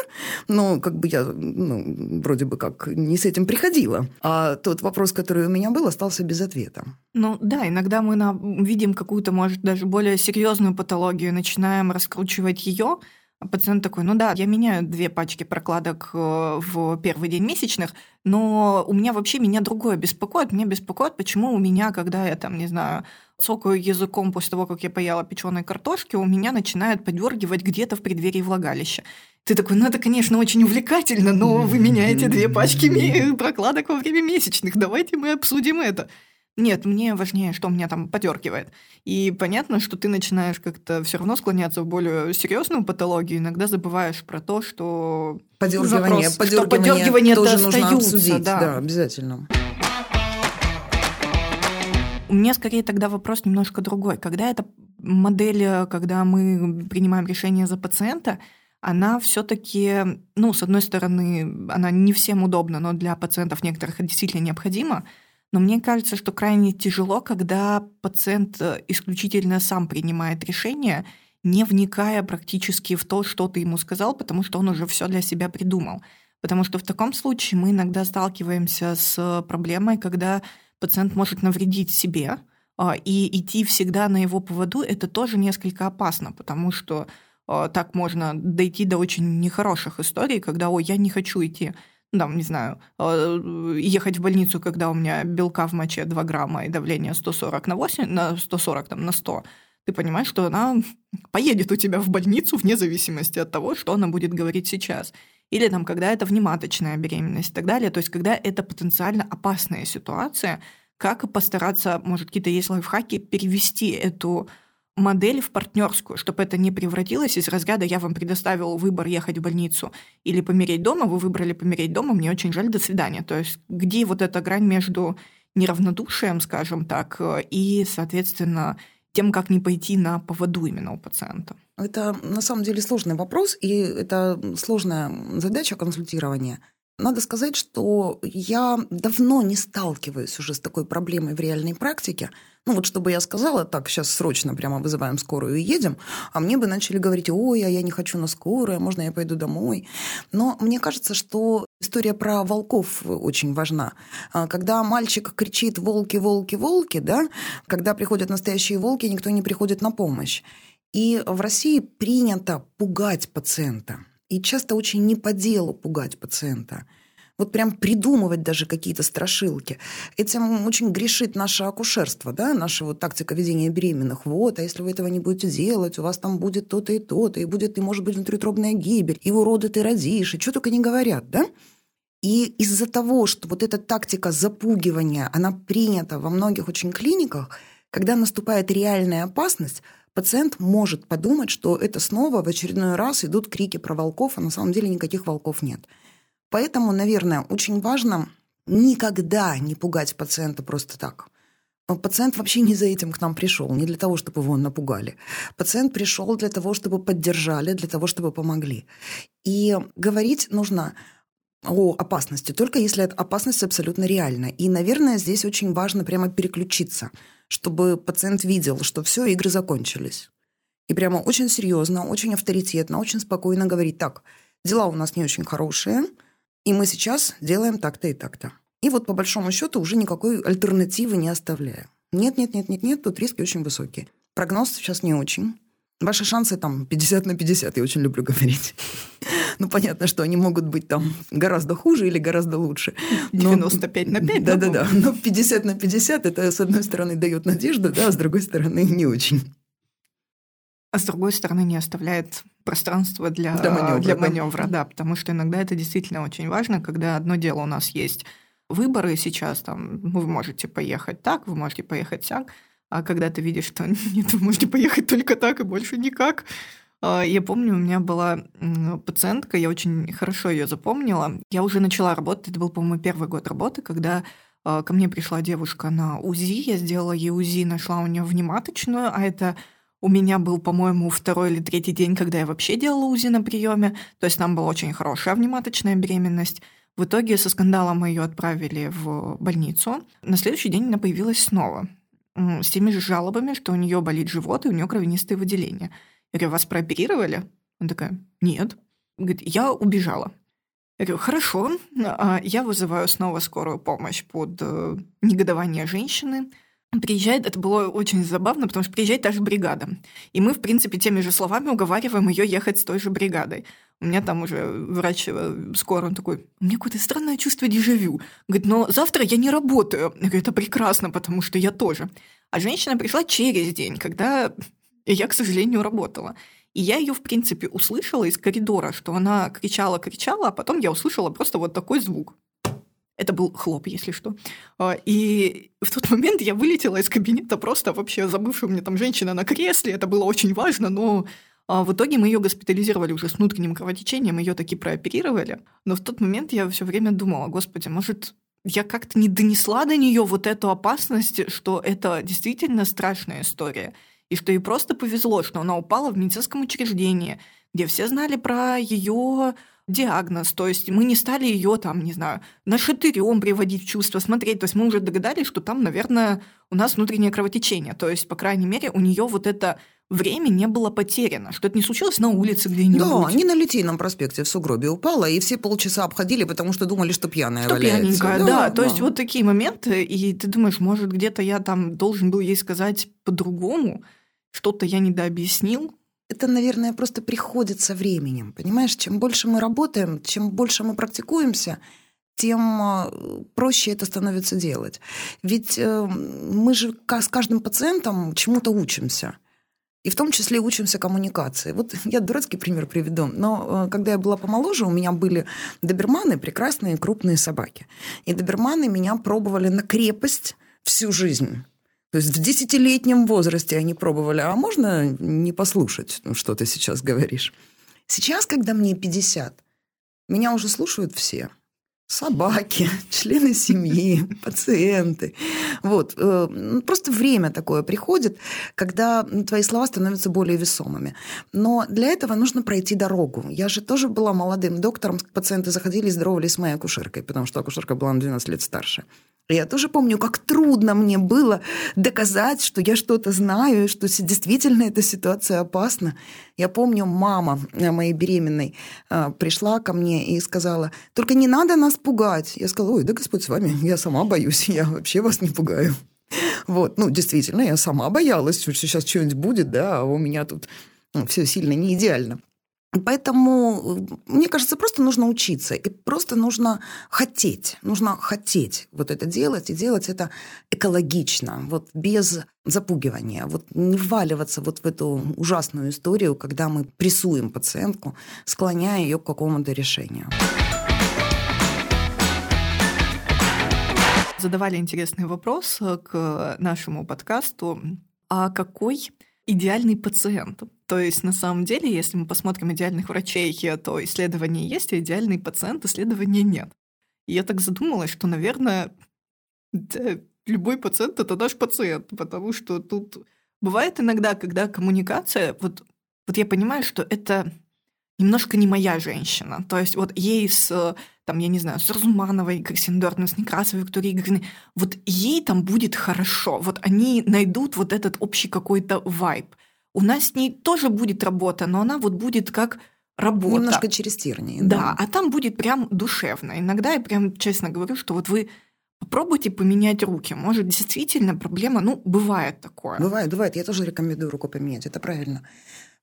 C: но как бы я, ну, вроде бы как не с этим приходила. А тот вопрос, который у меня был, остался без ответа.
A: Ну да, иногда мы на... видим какую-то, может, даже более серьезную патологию, начинаем раскручивать ее, а пациент такой, ну да, я меняю две пачки прокладок э, в первый день месячных, но у меня вообще меня другое беспокоит. Меня беспокоит, почему у меня, когда я там, не знаю, цокаю языком после того, как я поела печеной картошки, у меня начинает подергивать где-то в преддверии влагалища. Ты такой, ну это, конечно, очень увлекательно, но вы меняете две пачки *laughs* прокладок во время месячных. Давайте мы обсудим это. Нет, мне важнее, что меня там подергивает. И понятно, что ты начинаешь как-то все равно склоняться в более серьезную патологию, иногда забываешь про то, что
C: подергивание,
A: запрос, подергивание, что подергивание тоже нужно обсудить,
C: да. да, обязательно.
A: У меня скорее тогда вопрос немножко другой. Когда эта модель, когда мы принимаем решение за пациента, она все-таки, ну, с одной стороны, она не всем удобна, но для пациентов некоторых действительно необходима. Но мне кажется, что крайне тяжело, когда пациент э, исключительно сам принимает решение, не вникая практически в то, что ты ему сказал, потому что он уже все для себя придумал. Потому что в таком случае мы иногда сталкиваемся с проблемой, когда пациент может навредить себе, а, и идти всегда на его поводу это тоже несколько опасно, потому что а, так можно дойти до очень нехороших историй, когда, ой, я не хочу идти там, не знаю, э, ехать в больницу, когда у меня белка в моче 2 грамма и давление 140 на 8, на 140 там, на 100, ты понимаешь, что она поедет у тебя в больницу вне зависимости от того, что она будет говорить сейчас. Или там, когда это внематочная беременность и так далее. То есть, когда это потенциально опасная ситуация, как постараться, может, какие-то есть лайфхаки, перевести эту модель в партнерскую, чтобы это не превратилось из разряда «я вам предоставил выбор ехать в больницу или помереть дома, вы выбрали помереть дома, мне очень жаль, до свидания». То есть где вот эта грань между неравнодушием, скажем так, и, соответственно, тем, как не пойти на поводу именно у пациента?
C: Это на самом деле сложный вопрос, и это сложная задача консультирования – надо сказать, что я давно не сталкиваюсь уже с такой проблемой в реальной практике. Ну вот чтобы я сказала, так, сейчас срочно прямо вызываем скорую и едем, а мне бы начали говорить, ой, а я не хочу на скорую, а можно я пойду домой. Но мне кажется, что история про волков очень важна. А когда мальчик кричит «волки, волки, волки», да, когда приходят настоящие волки, никто не приходит на помощь. И в России принято пугать пациента и часто очень не по делу пугать пациента. Вот прям придумывать даже какие-то страшилки. Этим очень грешит наше акушерство, да, наша вот тактика ведения беременных. Вот, а если вы этого не будете делать, у вас там будет то-то и то-то, и будет, и может быть внутриутробная гибель, и уроды ты родишь, и что только не говорят, да? И из-за того, что вот эта тактика запугивания, она принята во многих очень клиниках, когда наступает реальная опасность, пациент может подумать, что это снова в очередной раз идут крики про волков, а на самом деле никаких волков нет. Поэтому, наверное, очень важно никогда не пугать пациента просто так. Пациент вообще не за этим к нам пришел, не для того, чтобы его напугали. Пациент пришел для того, чтобы поддержали, для того, чтобы помогли. И говорить нужно о опасности, только если эта опасность абсолютно реальна. И, наверное, здесь очень важно прямо переключиться – чтобы пациент видел, что все, игры закончились. И прямо очень серьезно, очень авторитетно, очень спокойно говорить, так, дела у нас не очень хорошие, и мы сейчас делаем так-то и так-то. И вот по большому счету уже никакой альтернативы не оставляем. Нет, нет, нет, нет, нет, тут риски очень высокие. Прогноз сейчас не очень. Ваши шансы там 50 на 50, я очень люблю говорить. *laughs* Ну, понятно, что они могут быть там гораздо хуже или гораздо лучше.
A: Но... 95 на 5.
C: Да-да-да. Но 50 на 50 это, с одной стороны, дает надежду, да, а с другой стороны, не очень.
A: А с другой стороны, не оставляет пространства для, для маневра, для маневра да. да, потому что иногда это действительно очень важно, когда одно дело у нас есть выборы сейчас, там, вы можете поехать так, вы можете поехать так, а когда ты видишь, что *laughs* нет, вы можете поехать только так и больше никак. А, я помню, у меня была пациентка, я очень хорошо ее запомнила. Я уже начала работать, это был, по-моему, первый год работы, когда а, ко мне пришла девушка на УЗИ, я сделала ей УЗИ, нашла у нее внематочную, а это У меня был, по-моему, второй или третий день, когда я вообще делала УЗИ на приеме. То есть там была очень хорошая внематочная беременность. В итоге со скандалом мы ее отправили в больницу. На следующий день она появилась снова с теми же жалобами, что у нее болит живот и у нее кровянистые выделения. Я говорю, вас прооперировали? Она такая, нет. Говорит, я убежала. Я говорю, хорошо, а я вызываю снова скорую помощь под э, негодование женщины. Приезжает, это было очень забавно, потому что приезжает та же бригада. И мы, в принципе, теми же словами уговариваем ее ехать с той же бригадой. У меня там уже врач э, скоро, он такой, у меня какое-то странное чувство дежавю. Говорит, но завтра я не работаю. Я говорю, это прекрасно, потому что я тоже. А женщина пришла через день, когда я, к сожалению, работала. И я ее, в принципе, услышала из коридора, что она кричала-кричала, а потом я услышала просто вот такой звук. Это был хлоп, если что. А, и в тот момент я вылетела из кабинета просто вообще забывшая у меня там женщина на кресле. Это было очень важно, но а, в итоге мы ее госпитализировали уже с внутренним кровотечением, ее таки прооперировали. Но в тот момент я все время думала, господи, может, я как-то не донесла до нее вот эту опасность, что это действительно страшная история. И что ей просто повезло, что она упала в медицинском учреждении, где все знали про ее диагноз, то есть мы не стали ее там, не знаю, нашатырем приводить в чувство, смотреть, то есть мы уже догадались, что там, наверное, у нас внутреннее кровотечение, то есть, по крайней мере, у нее вот это время не было потеряно, что это не случилось на улице где-нибудь.
C: Да, не на Литейном проспекте в сугробе упала, и все полчаса обходили, потому что думали, что пьяная
A: что
C: валяется.
A: пьяненькая, да, да, то есть вот такие моменты, и ты думаешь, может, где-то я там должен был ей сказать по-другому, что-то я недообъяснил,
C: это, наверное, просто приходит со временем. Понимаешь, чем больше мы работаем, чем больше мы практикуемся, тем э, проще это становится делать. Ведь э, мы же с каждым пациентом чему-то учимся. И в том числе учимся коммуникации. Вот *laughs* я дурацкий пример приведу. Но э, когда я была помоложе, у меня были доберманы, прекрасные крупные собаки. И доберманы меня пробовали на крепость всю жизнь. То есть в десятилетнем возрасте они пробовали, а можно не послушать, ну, что ты сейчас говоришь? Сейчас, когда мне 50, меня уже слушают все. Собаки, *laughs* члены семьи, *laughs* пациенты. Вот. Э, ну, просто время такое приходит, когда твои слова становятся более весомыми. Но для этого нужно пройти дорогу. Я же тоже была молодым доктором, пациенты заходили и здоровались с моей акушеркой, потому что акушерка была на 12 лет старше. Я тоже помню, как трудно мне было доказать, что я что-то знаю, и что действительно эта ситуация опасна. Я помню, мама моей беременной а, пришла ко мне и сказала, только не надо нас пугать. Я сказала, ой, да Господь с вами, я сама боюсь, я вообще вас не пугаю. Вот, ну, действительно, я сама боялась, что сейчас что-нибудь будет, да, а у меня тут ну, все сильно не идеально. Поэтому, мне кажется, просто нужно учиться, и просто нужно хотеть, нужно хотеть вот это делать, и делать это экологично, вот без запугивания, вот не вваливаться вот в эту ужасную историю, когда мы прессуем пациентку, склоняя ее к какому-то решению.
A: Задавали интересный вопрос к нашему подкасту. А какой идеальный пациент? То есть, на самом деле, если мы посмотрим идеальных врачей, то исследования есть, а идеальный пациент исследования нет. И я так задумалась, что, наверное, да, любой пациент — это наш пациент, потому что тут бывает иногда, когда коммуникация... Вот, вот я понимаю, что это немножко не моя женщина. То есть вот ей с, там, я не знаю, с Разумановой, Кристиндорфом, с Некрасовой, Викторией Игоревной, вот ей там будет хорошо. Вот они найдут вот этот общий какой-то вайб у нас с ней тоже будет работа, но она вот будет как работа.
C: Немножко через тернии.
A: Да, да, а там будет прям душевно. Иногда я прям честно говорю, что вот вы попробуйте поменять руки. Может, действительно проблема, ну, бывает такое.
C: Бывает, бывает. Я тоже рекомендую руку поменять, это правильно.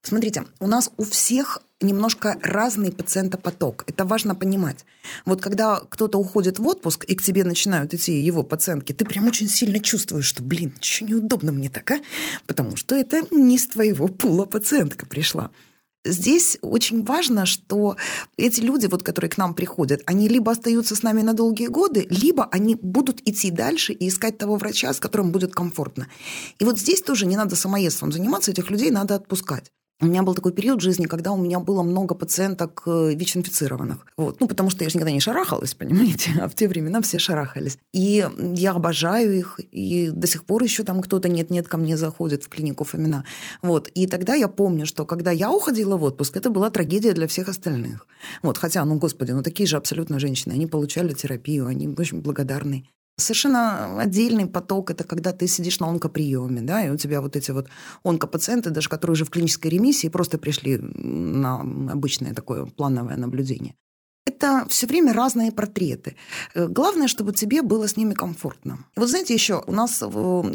C: Смотрите, у нас у всех немножко разный пациентопоток. Это важно понимать. Вот когда кто-то уходит в отпуск, и к тебе начинают идти его пациентки, ты прям очень сильно чувствуешь, что, блин, что неудобно мне так, а? Потому что это не с твоего пула пациентка пришла. Здесь очень важно, что эти люди, вот, которые к нам приходят, они либо остаются с нами на долгие годы, либо они будут идти дальше и искать того врача, с которым будет комфортно. И вот здесь тоже не надо самоедством заниматься, этих людей надо отпускать. У меня был такой период в жизни, когда у меня было много пациенток э, ВИЧ-инфицированных. Вот. Ну, потому что я же никогда не шарахалась, понимаете? А в те времена все шарахались. И я обожаю их, и до сих пор еще там кто-то нет-нет ко мне заходит в клинику Фомина. Вот. И тогда я помню, что когда я уходила в отпуск, это была трагедия для всех остальных. Вот. Хотя, ну, господи, ну, такие же абсолютно женщины. Они получали терапию, они очень благодарны. Совершенно отдельный поток – это когда ты сидишь на онкоприеме, да, и у тебя вот эти вот онкопациенты, даже которые уже в клинической ремиссии, просто пришли на обычное такое плановое наблюдение. Это все время разные портреты. Э, главное, чтобы тебе было с ними комфортно. И вот знаете, еще у нас,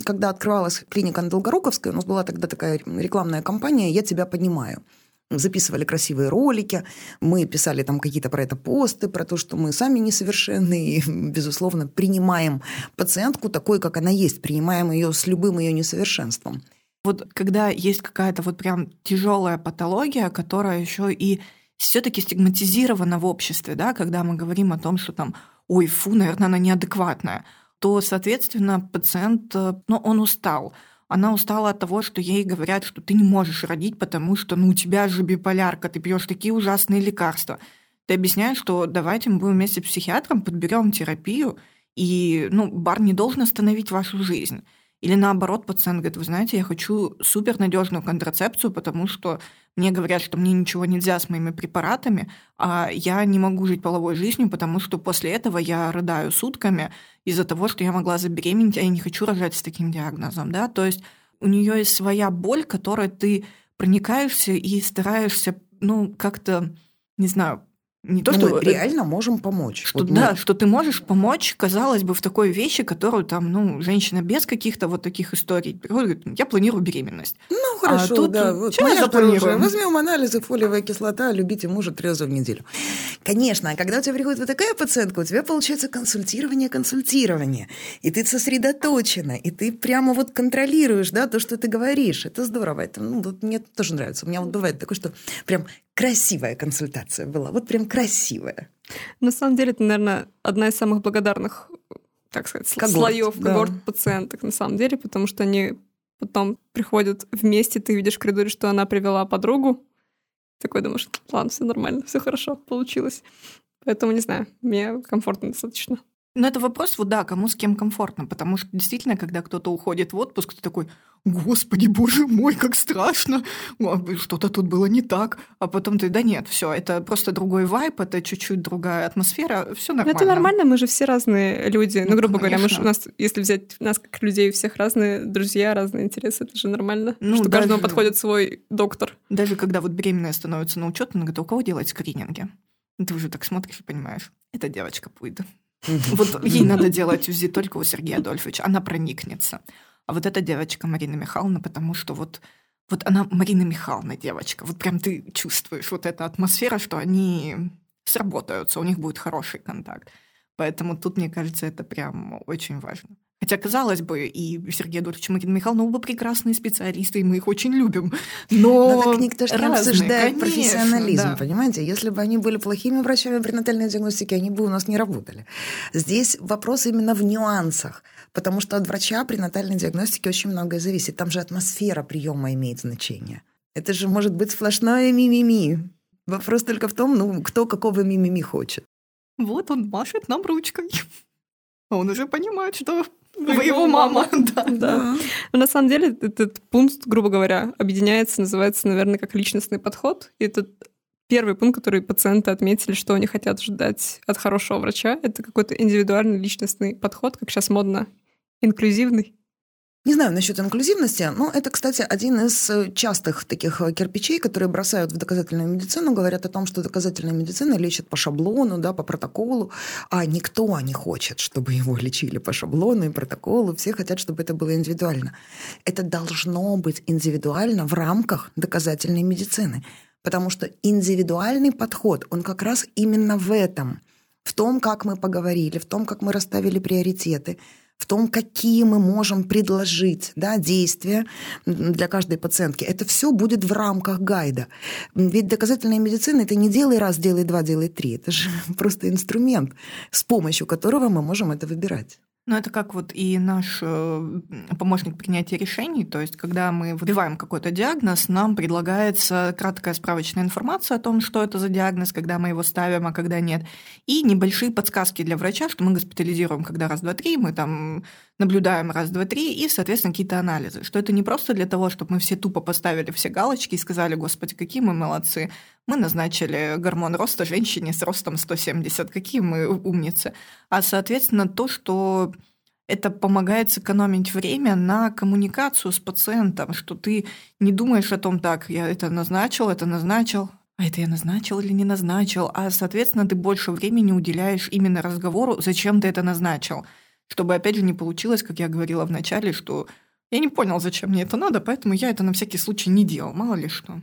C: когда открывалась клиника на Долгоруковской, у нас была тогда такая рекламная кампания «Я тебя понимаю» записывали красивые ролики, мы писали там какие-то про это посты, про то, что мы сами несовершенны и, безусловно, принимаем пациентку такой, как она есть, принимаем ее с любым ее несовершенством.
A: Вот когда есть какая-то вот прям тяжелая патология, которая еще и все-таки стигматизирована в обществе, да, когда мы говорим о том, что там, ой, фу, наверное, она неадекватная, то, соответственно, пациент, э, ну, он устал, она устала от того, что ей говорят, что ты не можешь родить, потому что ну, у тебя же биполярка, ты пьешь такие ужасные лекарства. Ты объясняешь, что давайте мы будем вместе с психиатром, подберем терапию, и ну, бар не должен остановить вашу жизнь. Или наоборот, пациент говорит, вы знаете, я хочу супернадежную контрацепцию, потому что мне говорят, что мне ничего нельзя с моими препаратами, а я не могу жить половой жизнью, потому что после этого я рыдаю сутками из-за того, что я могла забеременеть, а я не хочу рожать с таким диагнозом. Да? То есть у нее есть своя боль, которой ты проникаешься и стараешься, ну, как-то, не знаю,
C: не то, Но что мы реально можем помочь.
A: Что, вот да, мы... что ты можешь помочь, казалось бы, в такой вещи, которую там, ну, женщина без каких-то вот таких историй приходит, говорит, я планирую беременность.
C: Ну, хорошо, а тут, да. Вот мы запланируем? Возьмем анализы, фолиевая кислота, любите мужа три раза в неделю. Конечно, а когда у тебя приходит вот такая пациентка, у тебя получается консультирование, консультирование. И ты сосредоточена, и ты прямо вот контролируешь, да, то, что ты говоришь. Это здорово. Это, ну, вот мне тоже нравится. У меня вот бывает такое, что прям красивая консультация была. Вот прям красивая.
B: На самом деле, это, наверное, одна из самых благодарных, так сказать, когорт, слоев когорт да. пациенток на самом деле, потому что они потом приходят вместе, ты видишь в коридоре, что она привела подругу, такой думаешь, ладно, все нормально, все хорошо, получилось. Поэтому, не знаю, мне комфортно достаточно.
A: Но это вопрос, вот да, кому с кем комфортно, потому что действительно, когда кто-то уходит в отпуск, ты такой, господи, боже мой, как страшно, что-то тут было не так, а потом ты, да нет, все, это просто другой вайп, это чуть-чуть другая атмосфера, все нормально.
B: это нормально, мы же все разные люди, ну, ну грубо конечно. говоря, мы же, у нас, если взять нас как людей, у всех разные друзья, разные интересы, это же нормально, ну, что даже, каждому подходит свой доктор.
A: Даже когда вот беременная становится на учет, она говорит, у кого делать скрининги? Ты уже так смотришь и понимаешь, эта девочка будет. *laughs* Вот ей надо делать УЗИ только у Сергея Адольфовича, она проникнется. А вот эта девочка Марина Михайловна, потому что вот вот она Марина Михайловна девочка. Вот прям ты чувствуешь вот эта атмосфера, что они сработаются, у них будет хороший контакт. Поэтому тут, мне кажется, это прям очень важно. Хотя, казалось бы, и Сергей Эдуардович и Марина Михайловна оба прекрасные специалисты, и мы их очень любим. Но,
C: но так никто же не обсуждает конечно, профессионализм, да. понимаете? Если бы они были плохими врачами пренатальной диагностики, они бы у нас не работали. Здесь вопрос именно в нюансах, потому что от врача пренатальной диагностики очень многое зависит. Там же атмосфера приема имеет значение. Это же может быть сплошное мимими. Вопрос только в том, ну, кто какого мимими хочет.
A: Вот он машет нам ручкой. Он уже понимает, что вы его мама. *laughs*
B: да. да. Но на самом деле этот пункт, грубо говоря, объединяется, называется, наверное, как личностный подход. И это первый пункт, который пациенты отметили, что они хотят ждать от хорошего врача. Это какой-то индивидуальный личностный подход, как сейчас модно, инклюзивный.
C: Не знаю насчет инклюзивности, но это, кстати, один из э, частых таких э, кирпичей, которые бросают в доказательную медицину, говорят о том, что доказательная медицина лечит по шаблону, да, по протоколу, а никто не хочет, чтобы его лечили по шаблону и протоколу, все хотят, чтобы это было индивидуально. Это должно быть индивидуально в рамках доказательной медицины, потому что индивидуальный подход, он как раз именно в этом, в том, как мы поговорили, в том, как мы расставили приоритеты – в том, какие мы можем предложить да, действия для каждой пациентки. Это все будет в рамках гайда. Ведь доказательная медицина – это не делай раз, делай два, делай три. Это же *laughs* просто инструмент, с помощью которого мы можем это выбирать.
A: Ну, это как вот и наш э, помощник принятия решений, то есть когда мы выбиваем какой-то диагноз, нам предлагается краткая справочная информация о том, что это за диагноз, когда мы его ставим, а когда нет, и небольшие подсказки для врача, что мы госпитализируем, когда раз, два, три, мы там наблюдаем раз, два, три, и, соответственно, какие-то анализы. Что это не просто для того, чтобы мы все тупо поставили все галочки и сказали, господи, какие мы молодцы. Мы назначили гормон роста женщине с ростом 170, какие мы умницы. А, соответственно, то, что это помогает сэкономить время на коммуникацию с пациентом, что ты не думаешь о том, так, я это назначил, это назначил, а это я назначил или не назначил, а, соответственно, ты больше времени уделяешь именно разговору, зачем ты это назначил – чтобы, опять же, не получилось, как я говорила в начале, что я не понял, зачем мне это надо, поэтому я это на всякий случай не делал, мало ли что.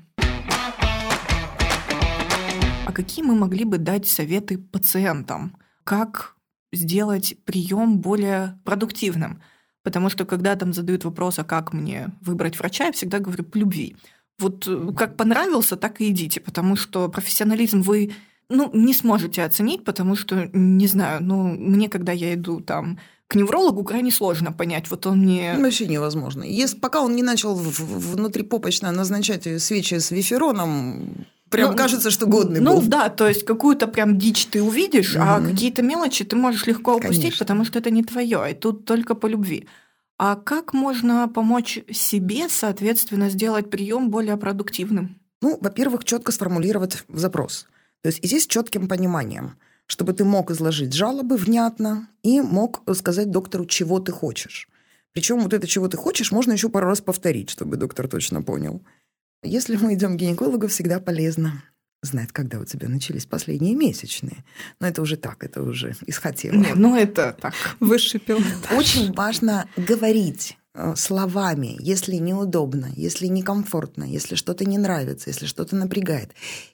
A: А какие мы могли бы дать советы пациентам? Как сделать прием более продуктивным? Потому что когда там задают вопрос, а как мне выбрать врача, я всегда говорю по любви. Вот э, как понравился, так и идите, потому что профессионализм вы ну, не сможете оценить, потому что, не знаю, ну, мне, когда я иду там к неврологу крайне сложно понять. Вот он мне...
C: Вообще невозможно. Если, пока он не начал внутрипопочно назначать свечи с вифероном, Прям ну, кажется, что годный
A: ну,
C: был.
A: Ну да, то есть какую-то прям дичь ты увидишь, угу. а какие-то мелочи ты можешь легко упустить, Конечно. потому что это не твое, и тут только по любви. А как можно помочь себе, соответственно, сделать прием более продуктивным?
C: Ну, во-первых, четко сформулировать запрос. То есть и здесь четким пониманием чтобы ты мог изложить жалобы внятно и мог сказать доктору, чего ты хочешь. Причем вот это, чего ты хочешь, можно еще пару раз повторить, чтобы доктор точно понял. Если мы идем к гинекологу, всегда полезно знать, когда у тебя начались последние месячные. Но это уже так, это уже исхотело.
A: Не, ну это так,
B: высший пилотаж.
C: Очень важно говорить э, словами, если неудобно, если некомфортно, если что-то не нравится, если что-то напрягает.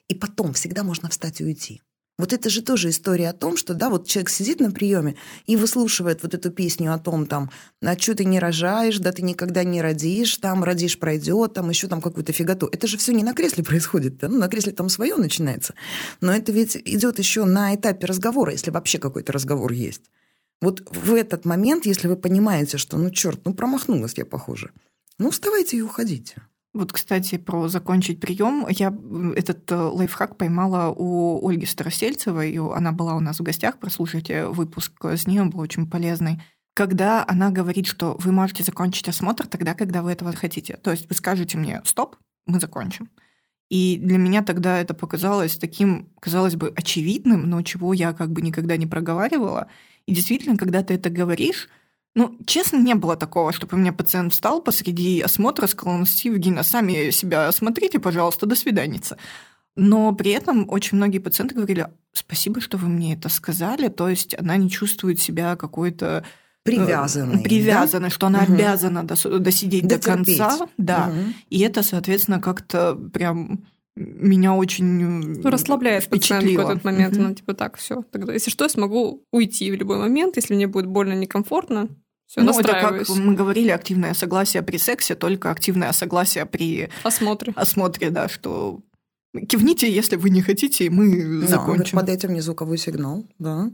C: И потом всегда можно встать и уйти. Вот это же тоже история о том, что, да, вот человек сидит на приеме и выслушивает вот эту песню о том, там, а что ты не рожаешь, да ты никогда не родишь, там, родишь, пройдет, там, еще там какую-то фиготу. Это же все не на кресле происходит, да? ну, на кресле там свое начинается. Но это ведь идет еще на этапе разговора, если вообще какой-то разговор есть. Вот в этот момент, если вы понимаете, что, ну, черт, ну, промахнулась я, похоже, ну, вставайте и уходите.
A: Вот, кстати, про закончить прием. Я этот э, лайфхак поймала у Ольги Старосельцевой. Она была у нас в гостях. Прослушайте выпуск с ней, он был очень полезный. Когда она говорит, что вы можете закончить осмотр тогда, когда вы этого хотите. То есть вы скажете мне «стоп», мы закончим. И для меня тогда это показалось таким, казалось бы, очевидным, но чего я как бы никогда не проговаривала. И действительно, когда ты это говоришь, ну, честно, не было такого, чтобы у меня пациент встал посреди осмотра, сказал, Анастасия Евгеньевна, сами себя осмотрите, пожалуйста, до свиданица. Но при этом очень многие пациенты говорили, спасибо, что вы мне это сказали, то есть она не чувствует себя какой-то э,
C: привязанной,
A: привязанной, да? что она угу. обязана досидеть Дотерпеть. до конца, да, угу. и это, соответственно, как-то прям меня очень
B: ну, расслабляет пациентку в этот момент, угу. она типа так, все, тогда если что, я смогу уйти в любой момент, если мне будет больно некомфортно, все,
A: ну, это как мы говорили, активное согласие при сексе, только активное согласие при
B: осмотре.
A: Осмотре, да, что кивните, если вы не хотите, и мы да, закончим.
C: Под этим не звуковой сигнал, да.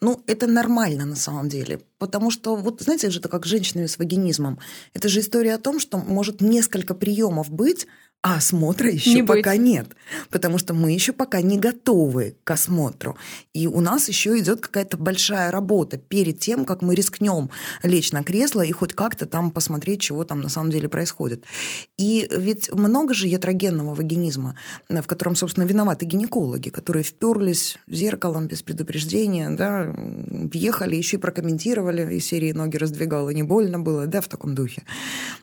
C: Ну, это нормально на самом деле, потому что, вот знаете, это же это как с женщинами с вагинизмом. Это же история о том, что может несколько приемов быть, а осмотра еще не пока быть. нет, потому что мы еще пока не готовы к осмотру. И у нас еще идет какая-то большая работа перед тем, как мы рискнем лечь на кресло и хоть как-то там посмотреть, чего там на самом деле происходит. И ведь много же ятрогенного вагинизма, в котором, собственно, виноваты гинекологи, которые вперлись зеркалом без предупреждения, да, въехали, еще и прокомментировали, из серии ноги раздвигала, не больно было, да, в таком духе.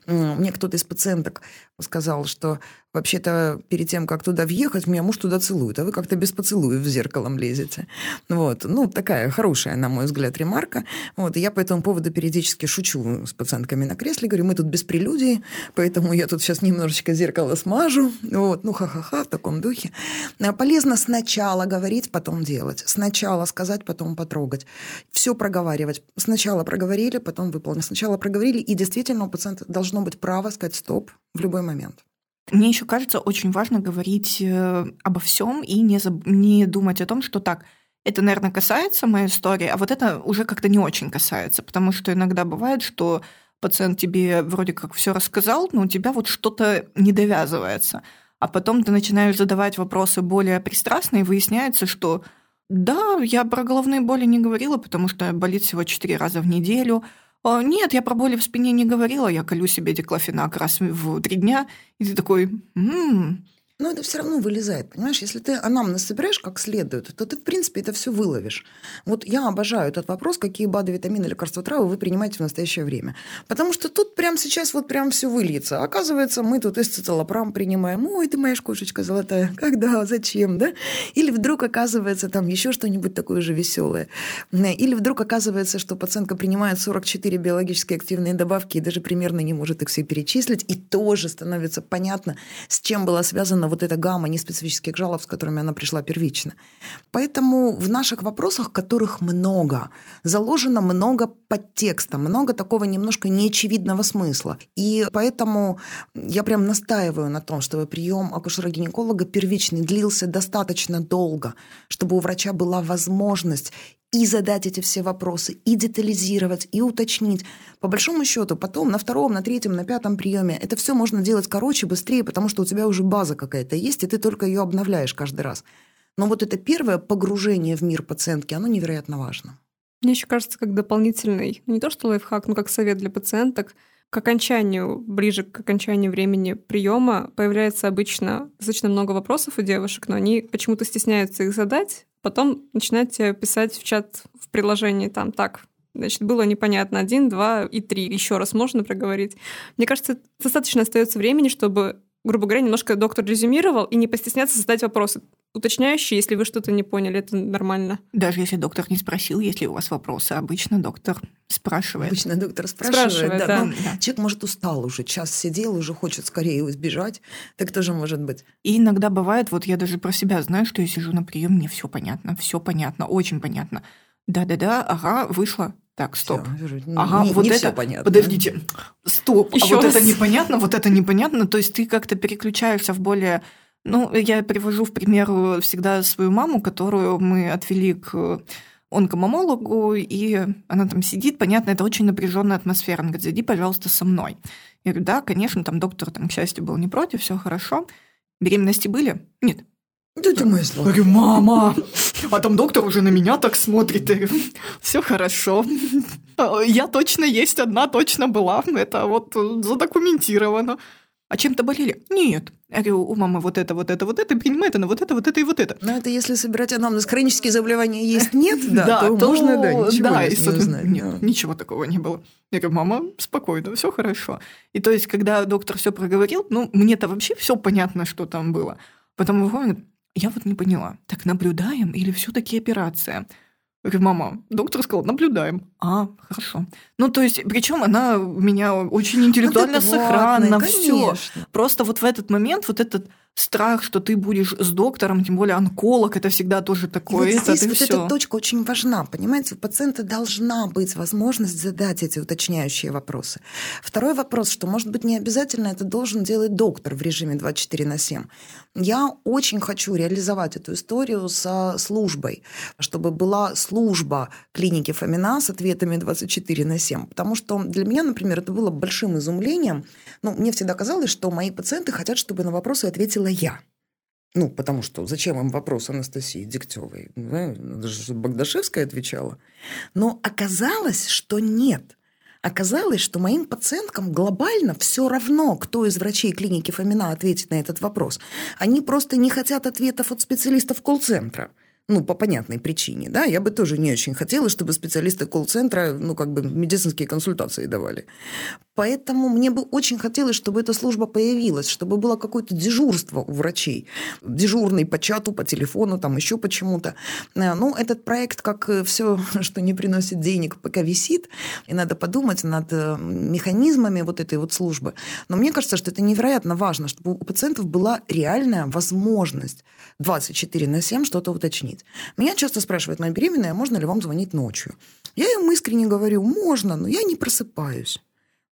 C: Мне кто-то из пациенток сказал, что вообще-то перед тем, как туда въехать, меня муж туда целует, а вы как-то без поцелуев в зеркалом лезете. Вот. Ну, такая хорошая, на мой взгляд, ремарка. Вот. И я по этому поводу периодически шучу с пациентками на кресле, говорю, мы тут без прелюдии, поэтому я тут сейчас немножечко зеркало смажу. Вот. Ну, ха-ха-ха, в таком духе. А полезно сначала говорить, потом делать. Сначала сказать, потом потрогать. Все проговаривать. Сначала проговорили, потом выполнили. Сначала проговорили, и действительно у пациента должно быть право сказать стоп в любой момент.
A: Мне еще кажется, очень важно говорить э, обо всем и не, заб... не думать о том, что так, это, наверное, касается моей истории, а вот это уже как-то не очень касается, потому что иногда бывает, что пациент тебе вроде как все рассказал, но у тебя вот что-то не довязывается. А потом ты начинаешь задавать вопросы более пристрастные, и выясняется, что да, я про головные боли не говорила, потому что болит всего 4 раза в неделю. «А, нет, я про боли в спине не говорила, я колю себе диклофенак раз в три дня. И ты такой, м-м,
C: но это все равно вылезает, понимаешь? Если ты анамнез собираешь как следует, то ты, в принципе, это все выловишь. Вот я обожаю этот вопрос, какие БАДы, витамины, лекарства, травы вы принимаете в настоящее время. Потому что тут прямо сейчас вот прям все выльется. Оказывается, мы тут эсциталопрам принимаем. Ой, ты моя кошечка золотая. Когда, зачем, да? Или вдруг оказывается там еще что-нибудь такое же веселое. Или вдруг оказывается, что пациентка принимает 44 биологически активные добавки и даже примерно не может их все перечислить. И тоже становится понятно, с чем была связана вот эта гамма неспецифических жалоб, с которыми она пришла первично. Поэтому в наших вопросах, которых много, заложено много подтекста, много такого немножко неочевидного смысла. И поэтому я прям настаиваю на том, чтобы прием акушера-гинеколога первичный длился достаточно долго, чтобы у врача была возможность и задать эти все вопросы, и детализировать, и уточнить. По большому счету, потом на втором, на третьем, на пятом приеме это все можно делать короче, быстрее, потому что у тебя уже база какая-то есть, и ты только ее обновляешь каждый раз. Но вот это первое погружение в мир пациентки, оно невероятно важно.
B: Мне еще кажется, как дополнительный, не то что лайфхак, но как совет для пациенток, к окончанию, ближе к окончанию времени приема появляется обычно достаточно много вопросов у девушек, но они почему-то стесняются их задать, потом начинаете писать в чат в приложении там так, Значит, было непонятно один, два и три. Еще раз можно проговорить. Мне кажется, достаточно остается времени, чтобы грубо говоря, немножко доктор резюмировал, и не постесняться задать вопросы уточняющие, если вы что-то не поняли, это нормально.
A: Даже если доктор не спросил, есть ли у вас вопросы, обычно доктор спрашивает.
C: Обычно доктор спрашивает, спрашивает да. да. Ну, да. Человек, может, устал уже, час сидел, уже хочет скорее избежать. Так тоже может быть.
A: И иногда бывает, вот я даже про себя знаю, что я сижу на прием, мне все понятно, все понятно, очень понятно. Да-да-да, ага, вышло. Так, стоп. Всё, ага, не, вот не это. понятно. Подождите, стоп. Еще а вот раз. это непонятно, вот это непонятно. То есть ты как-то переключаешься в более ну, я привожу в пример всегда свою маму, которую мы отвели к онкомамологу, и она там сидит, понятно, это очень напряженная атмосфера. Она говорит, зайди, пожалуйста, со мной. Я говорю, да, конечно, там доктор, там, к счастью, был не против, все хорошо. Беременности были? Нет.
C: Да ты моя
A: Я говорю, мама, а там доктор уже на меня так смотрит. Все хорошо. Я точно есть одна, точно была. Это вот задокументировано. А чем-то болели? Нет. Я говорю, у мамы вот это, вот это, вот это, принимает она вот это, вот это и вот это.
C: Но это если собирать анамнез, хронические заболевания есть, нет, да, то, можно, да, ничего да, и, не узнать.
A: Нет, ничего такого не было. Я говорю, мама, спокойно, все хорошо. И то есть, когда доктор все проговорил, ну, мне-то вообще все понятно, что там было. Потом выходит, я вот не поняла, так наблюдаем или все-таки операция? Я говорю, мама, доктор сказал, наблюдаем. А, хорошо. Ну, то есть, причем она у меня очень интеллектуально сохранна, все. Просто вот в этот момент вот этот страх, что ты будешь с доктором, тем более онколог, это всегда тоже такое.
C: И вот здесь вот всё. эта точка очень важна, понимаете? У пациента должна быть возможность задать эти уточняющие вопросы. Второй вопрос, что, может быть, не обязательно это должен делать доктор в режиме 24 на 7. Я очень хочу реализовать эту историю со службой, чтобы была служба клиники Фомина с ответами 24 на 7. Потому что для меня, например, это было большим изумлением. Ну, мне всегда казалось, что мои пациенты хотят, чтобы на вопросы ответила ответила я. Ну, потому что зачем им вопрос Анастасии Дегтевой? Надо же, чтобы Богдашевская отвечала. Но оказалось, что нет. Оказалось, что моим пациенткам глобально все равно, кто из врачей клиники Фомина ответит на этот вопрос. Они просто не хотят ответов от специалистов колл-центра ну, по понятной причине, да, я бы тоже не очень хотела, чтобы специалисты колл-центра, ну, как бы медицинские консультации давали. Поэтому мне бы очень хотелось, чтобы эта служба появилась, чтобы было какое-то дежурство у врачей. Дежурный по чату, по телефону, там еще почему-то. Э, ну, этот проект, как все, *laughs* что не приносит денег, пока висит, и надо подумать над э, механизмами вот этой вот службы. Но мне кажется, что это невероятно важно, чтобы у пациентов была реальная возможность 24 на 7 что-то уточнить звонить. Меня часто спрашивают, моя беременная, можно ли вам звонить ночью? Я им искренне говорю, можно, но я не просыпаюсь.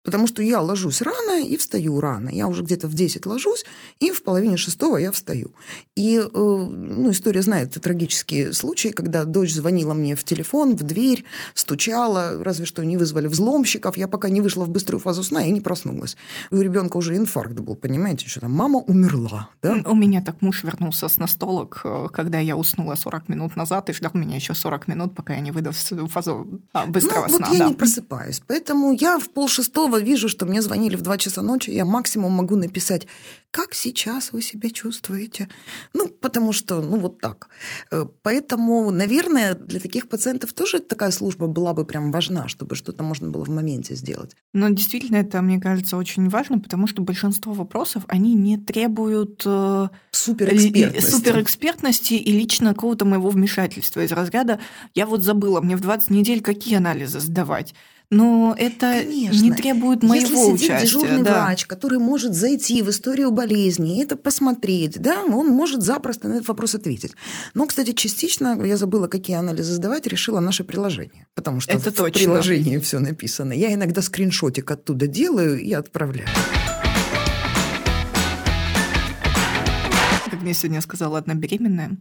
C: Потому что я ложусь рано и встаю рано. Я уже где-то в 10 ложусь, и в половине шестого я встаю. И э, ну, история знает трагические случаи, когда дочь звонила мне в телефон, в дверь, стучала, разве что не вызвали взломщиков. Я пока не вышла в быструю фазу сна, я не проснулась. И у ребенка уже инфаркт был, понимаете, что там мама умерла. Да?
A: У меня так муж вернулся с настолок, э, когда я уснула 40 минут назад, и ждал меня еще 40 минут, пока я не выйду в фазу а, быстрого
C: ну,
A: сна.
C: Вот я
A: да.
C: не просыпаюсь. Поэтому я в полшестого снова вижу, что мне звонили в 2 часа ночи, я максимум могу написать, как сейчас вы себя чувствуете? Ну, потому что, ну, вот так. Э, поэтому, наверное, для таких пациентов тоже такая служба была бы прям важна, чтобы что-то можно было в моменте сделать.
A: Но действительно это, мне кажется, очень важно, потому что большинство вопросов, они не требуют
C: э, суперэкспертности.
A: суперэкспертности и лично какого-то моего вмешательства из разряда «я вот забыла, мне в 20 недель какие анализы сдавать?» Но это Конечно. не требует моего
C: Если сидит
A: участия.
C: дежурный
A: да.
C: врач, который может зайти в историю болезни и это посмотреть, да, он может запросто на этот вопрос ответить. Но, кстати, частично, я забыла, какие анализы сдавать, решила наше приложение. Потому что
A: это
C: в
A: точно.
C: приложении все написано. Я иногда скриншотик оттуда делаю и отправляю.
A: Как мне сегодня сказала одна беременная,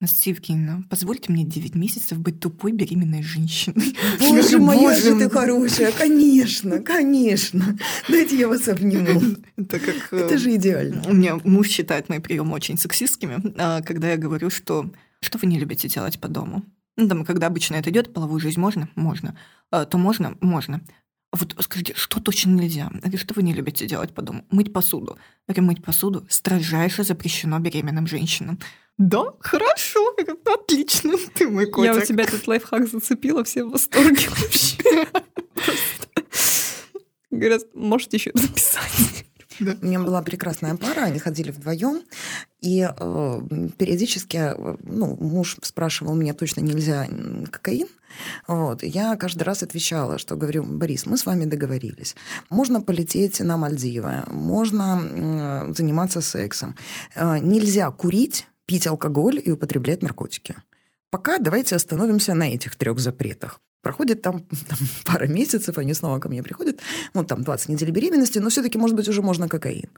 A: Евгеньевна, позвольте мне 9 месяцев быть тупой беременной женщиной.
C: Боже моя же ты хорошая, конечно, конечно. Дайте я вас обниму.
A: Это, как,
C: Это
A: э,
C: же идеально.
A: У меня муж считает мои приемы очень сексистскими, а, когда я говорю, что что вы не любите делать по дому. Ну, там, когда обычно это идет, половую жизнь можно? Можно. А, то можно? Можно. Вот скажите, что точно нельзя? Или что вы не любите делать по дому? Мыть посуду. Я мыть посуду строжайше запрещено беременным женщинам. Да, хорошо, *laughs* отлично, ты мой котик.
B: Я у тебя этот лайфхак зацепила, все в восторге вообще. Говорят, можете еще записать.
C: Да. У меня была прекрасная пара, они ходили вдвоем, и э, периодически э, ну, муж спрашивал меня, точно нельзя кокаин. Вот. Я каждый раз отвечала, что говорю, Борис, мы с вами договорились. Можно полететь на Мальдивы, можно э, заниматься сексом. Э, нельзя курить, пить алкоголь и употреблять наркотики. Пока давайте остановимся на этих трех запретах. Проходит там, *laughs* там пара месяцев, они снова ко мне приходят, ну, там 20 недель беременности, но все-таки, может быть, уже можно кокаин.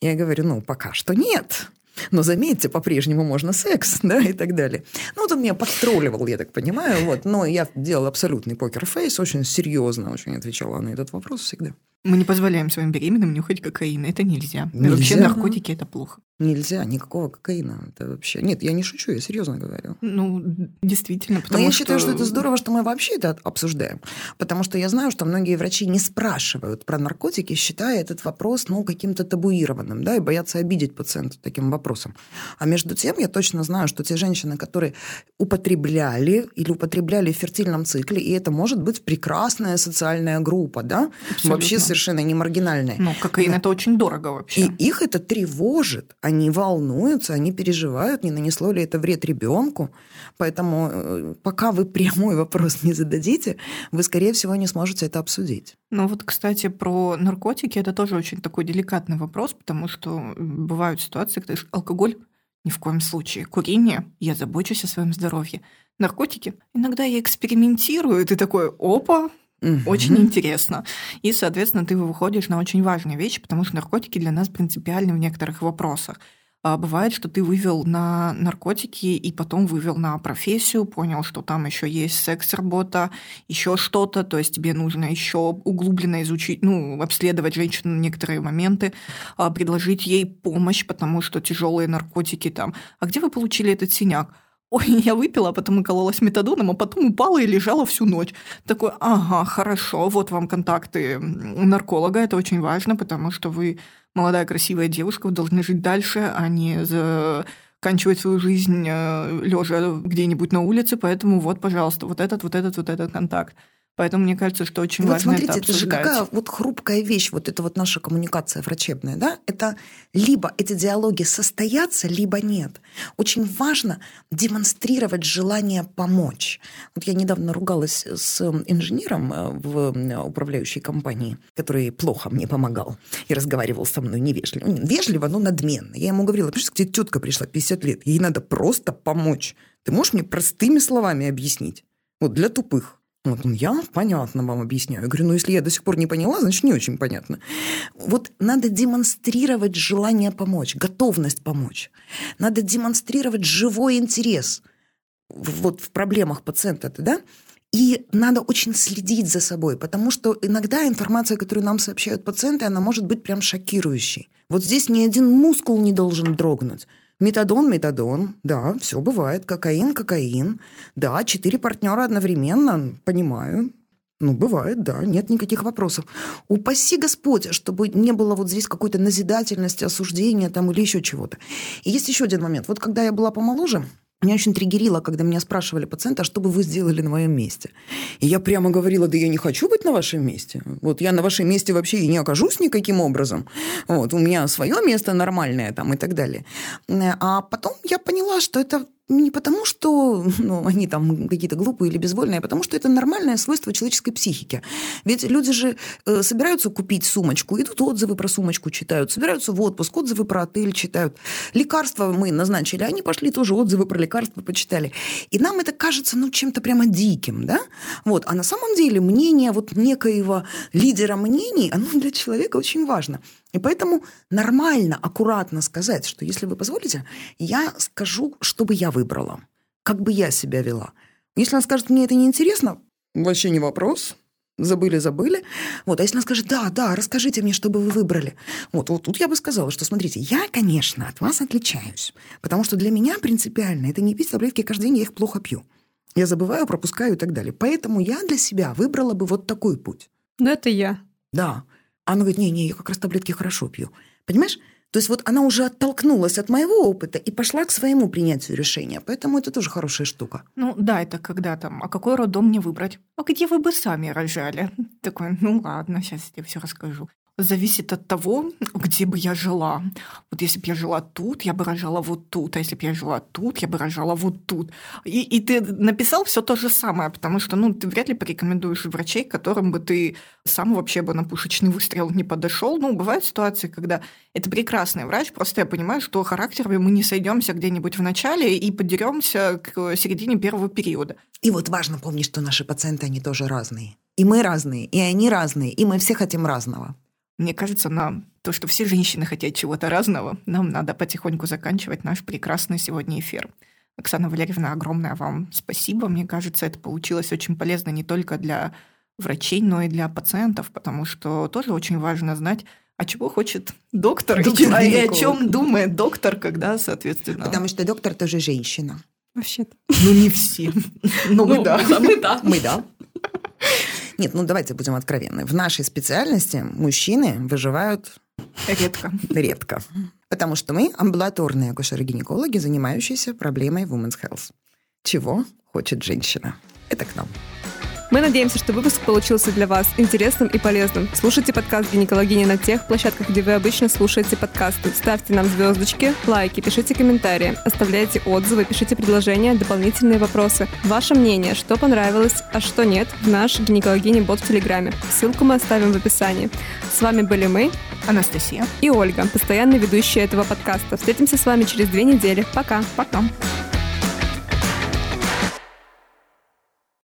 C: Я говорю, ну, пока что нет. Но заметьте, по-прежнему можно секс, *laughs* да, и так далее. Ну, вот он меня подтролливал, я так понимаю, вот. Но я делал абсолютный покер-фейс, очень серьезно очень отвечала на этот вопрос всегда.
A: Мы не позволяем своим беременным нюхать кокаин. Это нельзя.
C: нельзя.
A: вообще наркотики – это плохо.
C: Нельзя, никакого кокаина. Это вообще... Нет, я не шучу, я серьезно говорю.
A: Ну, действительно, потому
C: Но я
A: что...
C: считаю, что это здорово, что мы вообще это обсуждаем. Потому что я знаю, что многие врачи не спрашивают про наркотики, считая этот вопрос ну, каким-то табуированным, да, и боятся обидеть пациента таким вопросом. А между тем я точно знаю, что те женщины, которые употребляли или употребляли в фертильном цикле, и это может быть прекрасная социальная группа, да,
A: Абсолютно.
C: вообще совершенно не маргинальная.
A: Ну, кокаин Но... это очень дорого вообще.
C: И их это тревожит они волнуются, они переживают, не нанесло ли это вред ребенку. Поэтому э, пока вы прямой вопрос не зададите, вы, скорее всего, не сможете это обсудить.
A: Ну вот, кстати, про наркотики это тоже очень такой деликатный вопрос, потому что бывают ситуации, когда алкоголь ни в коем случае. Курение, я забочусь о своем здоровье. Наркотики, иногда я экспериментирую, и ты такой, опа, Угу. Очень интересно. И, соответственно, ты выходишь на очень важные вещи, потому что наркотики для нас принципиальны в некоторых вопросах. А бывает, что ты вывел на наркотики и потом вывел на профессию, понял, что там еще есть секс-работа, еще что-то, то есть тебе нужно еще углубленно изучить, ну, обследовать женщину на некоторые моменты, а, предложить ей помощь, потому что тяжелые наркотики там. А где вы получили этот синяк? Ой, я выпила, а потом укололась метадоном, а потом упала и лежала всю ночь. Такой, ага, хорошо, вот вам контакты нарколога, это очень важно, потому что вы молодая красивая девушка, вы должны жить дальше, а не заканчивать свою жизнь э, лежа где-нибудь на улице, поэтому вот, пожалуйста, вот этот, вот этот, вот этот контакт. Поэтому мне кажется, что очень
C: и
A: важно
C: вот смотрите,
A: это,
C: это же какая вот хрупкая вещь, вот эта вот наша коммуникация врачебная, да? Это либо эти диалоги состоятся, либо нет. Очень важно демонстрировать желание помочь. Вот я недавно ругалась с инженером э, в управляющей компании, который плохо мне помогал и разговаривал со мной невежливо. Ну, вежливо, но надменно. Я ему говорила, понимаешь, к тебе тетка пришла 50 лет, ей надо просто помочь. Ты можешь мне простыми словами объяснить? Вот для тупых. Вот я понятно вам объясняю. Я говорю, ну если я до сих пор не поняла, значит не очень понятно. Вот надо демонстрировать желание помочь, готовность помочь. Надо демонстрировать живой интерес вот в проблемах пациента, да? И надо очень следить за собой, потому что иногда информация, которую нам сообщают пациенты, она может быть прям шокирующей. Вот здесь ни один мускул не должен дрогнуть. Метадон, метадон, да, все бывает. Кокаин, кокаин. Да, четыре партнера одновременно, понимаю. Ну, бывает, да, нет никаких вопросов. Упаси Господь, чтобы не было вот здесь какой-то назидательности, осуждения там или еще чего-то. И есть еще один момент. Вот когда я была помоложе, меня очень триггерило, когда меня спрашивали пациенты, а что бы вы сделали на моем месте? И я прямо говорила, да я не хочу быть на вашем месте. Вот я на вашем месте вообще и не окажусь никаким образом. Вот, у меня свое место нормальное там и так далее. А потом я поняла, что это не потому, что *laughs* ну, они там какие-то глупые или безвольные, а потому что это нормальное свойство человеческой психики. Ведь люди же э, собираются купить сумочку, идут отзывы про сумочку читают, собираются в отпуск, отзывы про отель читают. Лекарства мы назначили, они пошли тоже отзывы про лекарства почитали. И нам это кажется ну, чем-то прямо диким, да? Вот. А на самом деле мнение вот некоего лидера мнений, оно для человека очень важно. И поэтому нормально, аккуратно сказать, что если вы позволите, я скажу, что бы я выбрала, как бы я себя вела. Если она скажет, мне это неинтересно, вообще не вопрос, забыли, забыли. Вот, а если она скажет, да, да, расскажите мне, что бы вы выбрали. Вот, вот тут я бы сказала, что, смотрите, я, конечно, от вас отличаюсь, потому что для меня принципиально это не пить таблетки каждый день, я их плохо пью. Я забываю, пропускаю и так далее. Поэтому я для себя выбрала бы вот такой путь.
B: Ну, это я.
C: Да. Она говорит, не-не, я как раз таблетки хорошо пью. Понимаешь? То есть вот она уже оттолкнулась от моего опыта и пошла к своему принятию решения. Поэтому это тоже хорошая штука.
A: Ну да, это когда там, а какой роддом мне выбрать? А где вы бы сами рожали? *laughs* Такой, ну ладно, сейчас я тебе все расскажу зависит от того, где бы я жила. Вот если бы я жила тут, я бы рожала вот тут, а если бы я жила тут, я бы рожала вот тут. И, и ты написал все то же самое, потому что ну, ты вряд ли порекомендуешь врачей, которым бы ты сам вообще бы на пушечный выстрел не подошел. Ну, бывают ситуации, когда это прекрасный врач, просто я понимаю, что характерами мы не сойдемся где-нибудь в начале и подеремся к середине первого периода.
C: И вот важно помнить, что наши пациенты, они тоже разные. И мы разные, и они разные, и мы все хотим разного.
A: Мне кажется, нам то, что все женщины хотят чего-то разного, нам надо потихоньку заканчивать наш прекрасный сегодня эфир. Оксана Валерьевна, огромное вам спасибо. Мне кажется, это получилось очень полезно не только для врачей, но и для пациентов, потому что тоже очень важно знать, а чего хочет доктор, доктор и, и о чем думает доктор, когда, соответственно...
C: Потому что доктор тоже женщина.
B: Вообще-то.
A: Ну, не все. Но мы да.
B: Мы да. *laughs*
C: Мы да. Нет, ну давайте будем откровенны. В нашей специальности мужчины выживают
A: редко.
C: Редко. Потому что мы амбулаторные акушеры-гинекологи, занимающиеся проблемой women's health. Чего хочет женщина? Это к нам.
B: Мы надеемся, что выпуск получился для вас интересным и полезным. Слушайте подкаст «Гинекологини» на тех площадках, где вы обычно слушаете подкасты. Ставьте нам звездочки, лайки, пишите комментарии, оставляйте отзывы, пишите предложения, дополнительные вопросы. Ваше мнение, что понравилось, а что нет, в наш «Гинекологини-бот» в Телеграме. Ссылку мы оставим в описании. С вами были мы,
A: Анастасия
B: и Ольга, постоянные ведущие этого подкаста. Встретимся с вами через две недели. Пока.
A: Пока.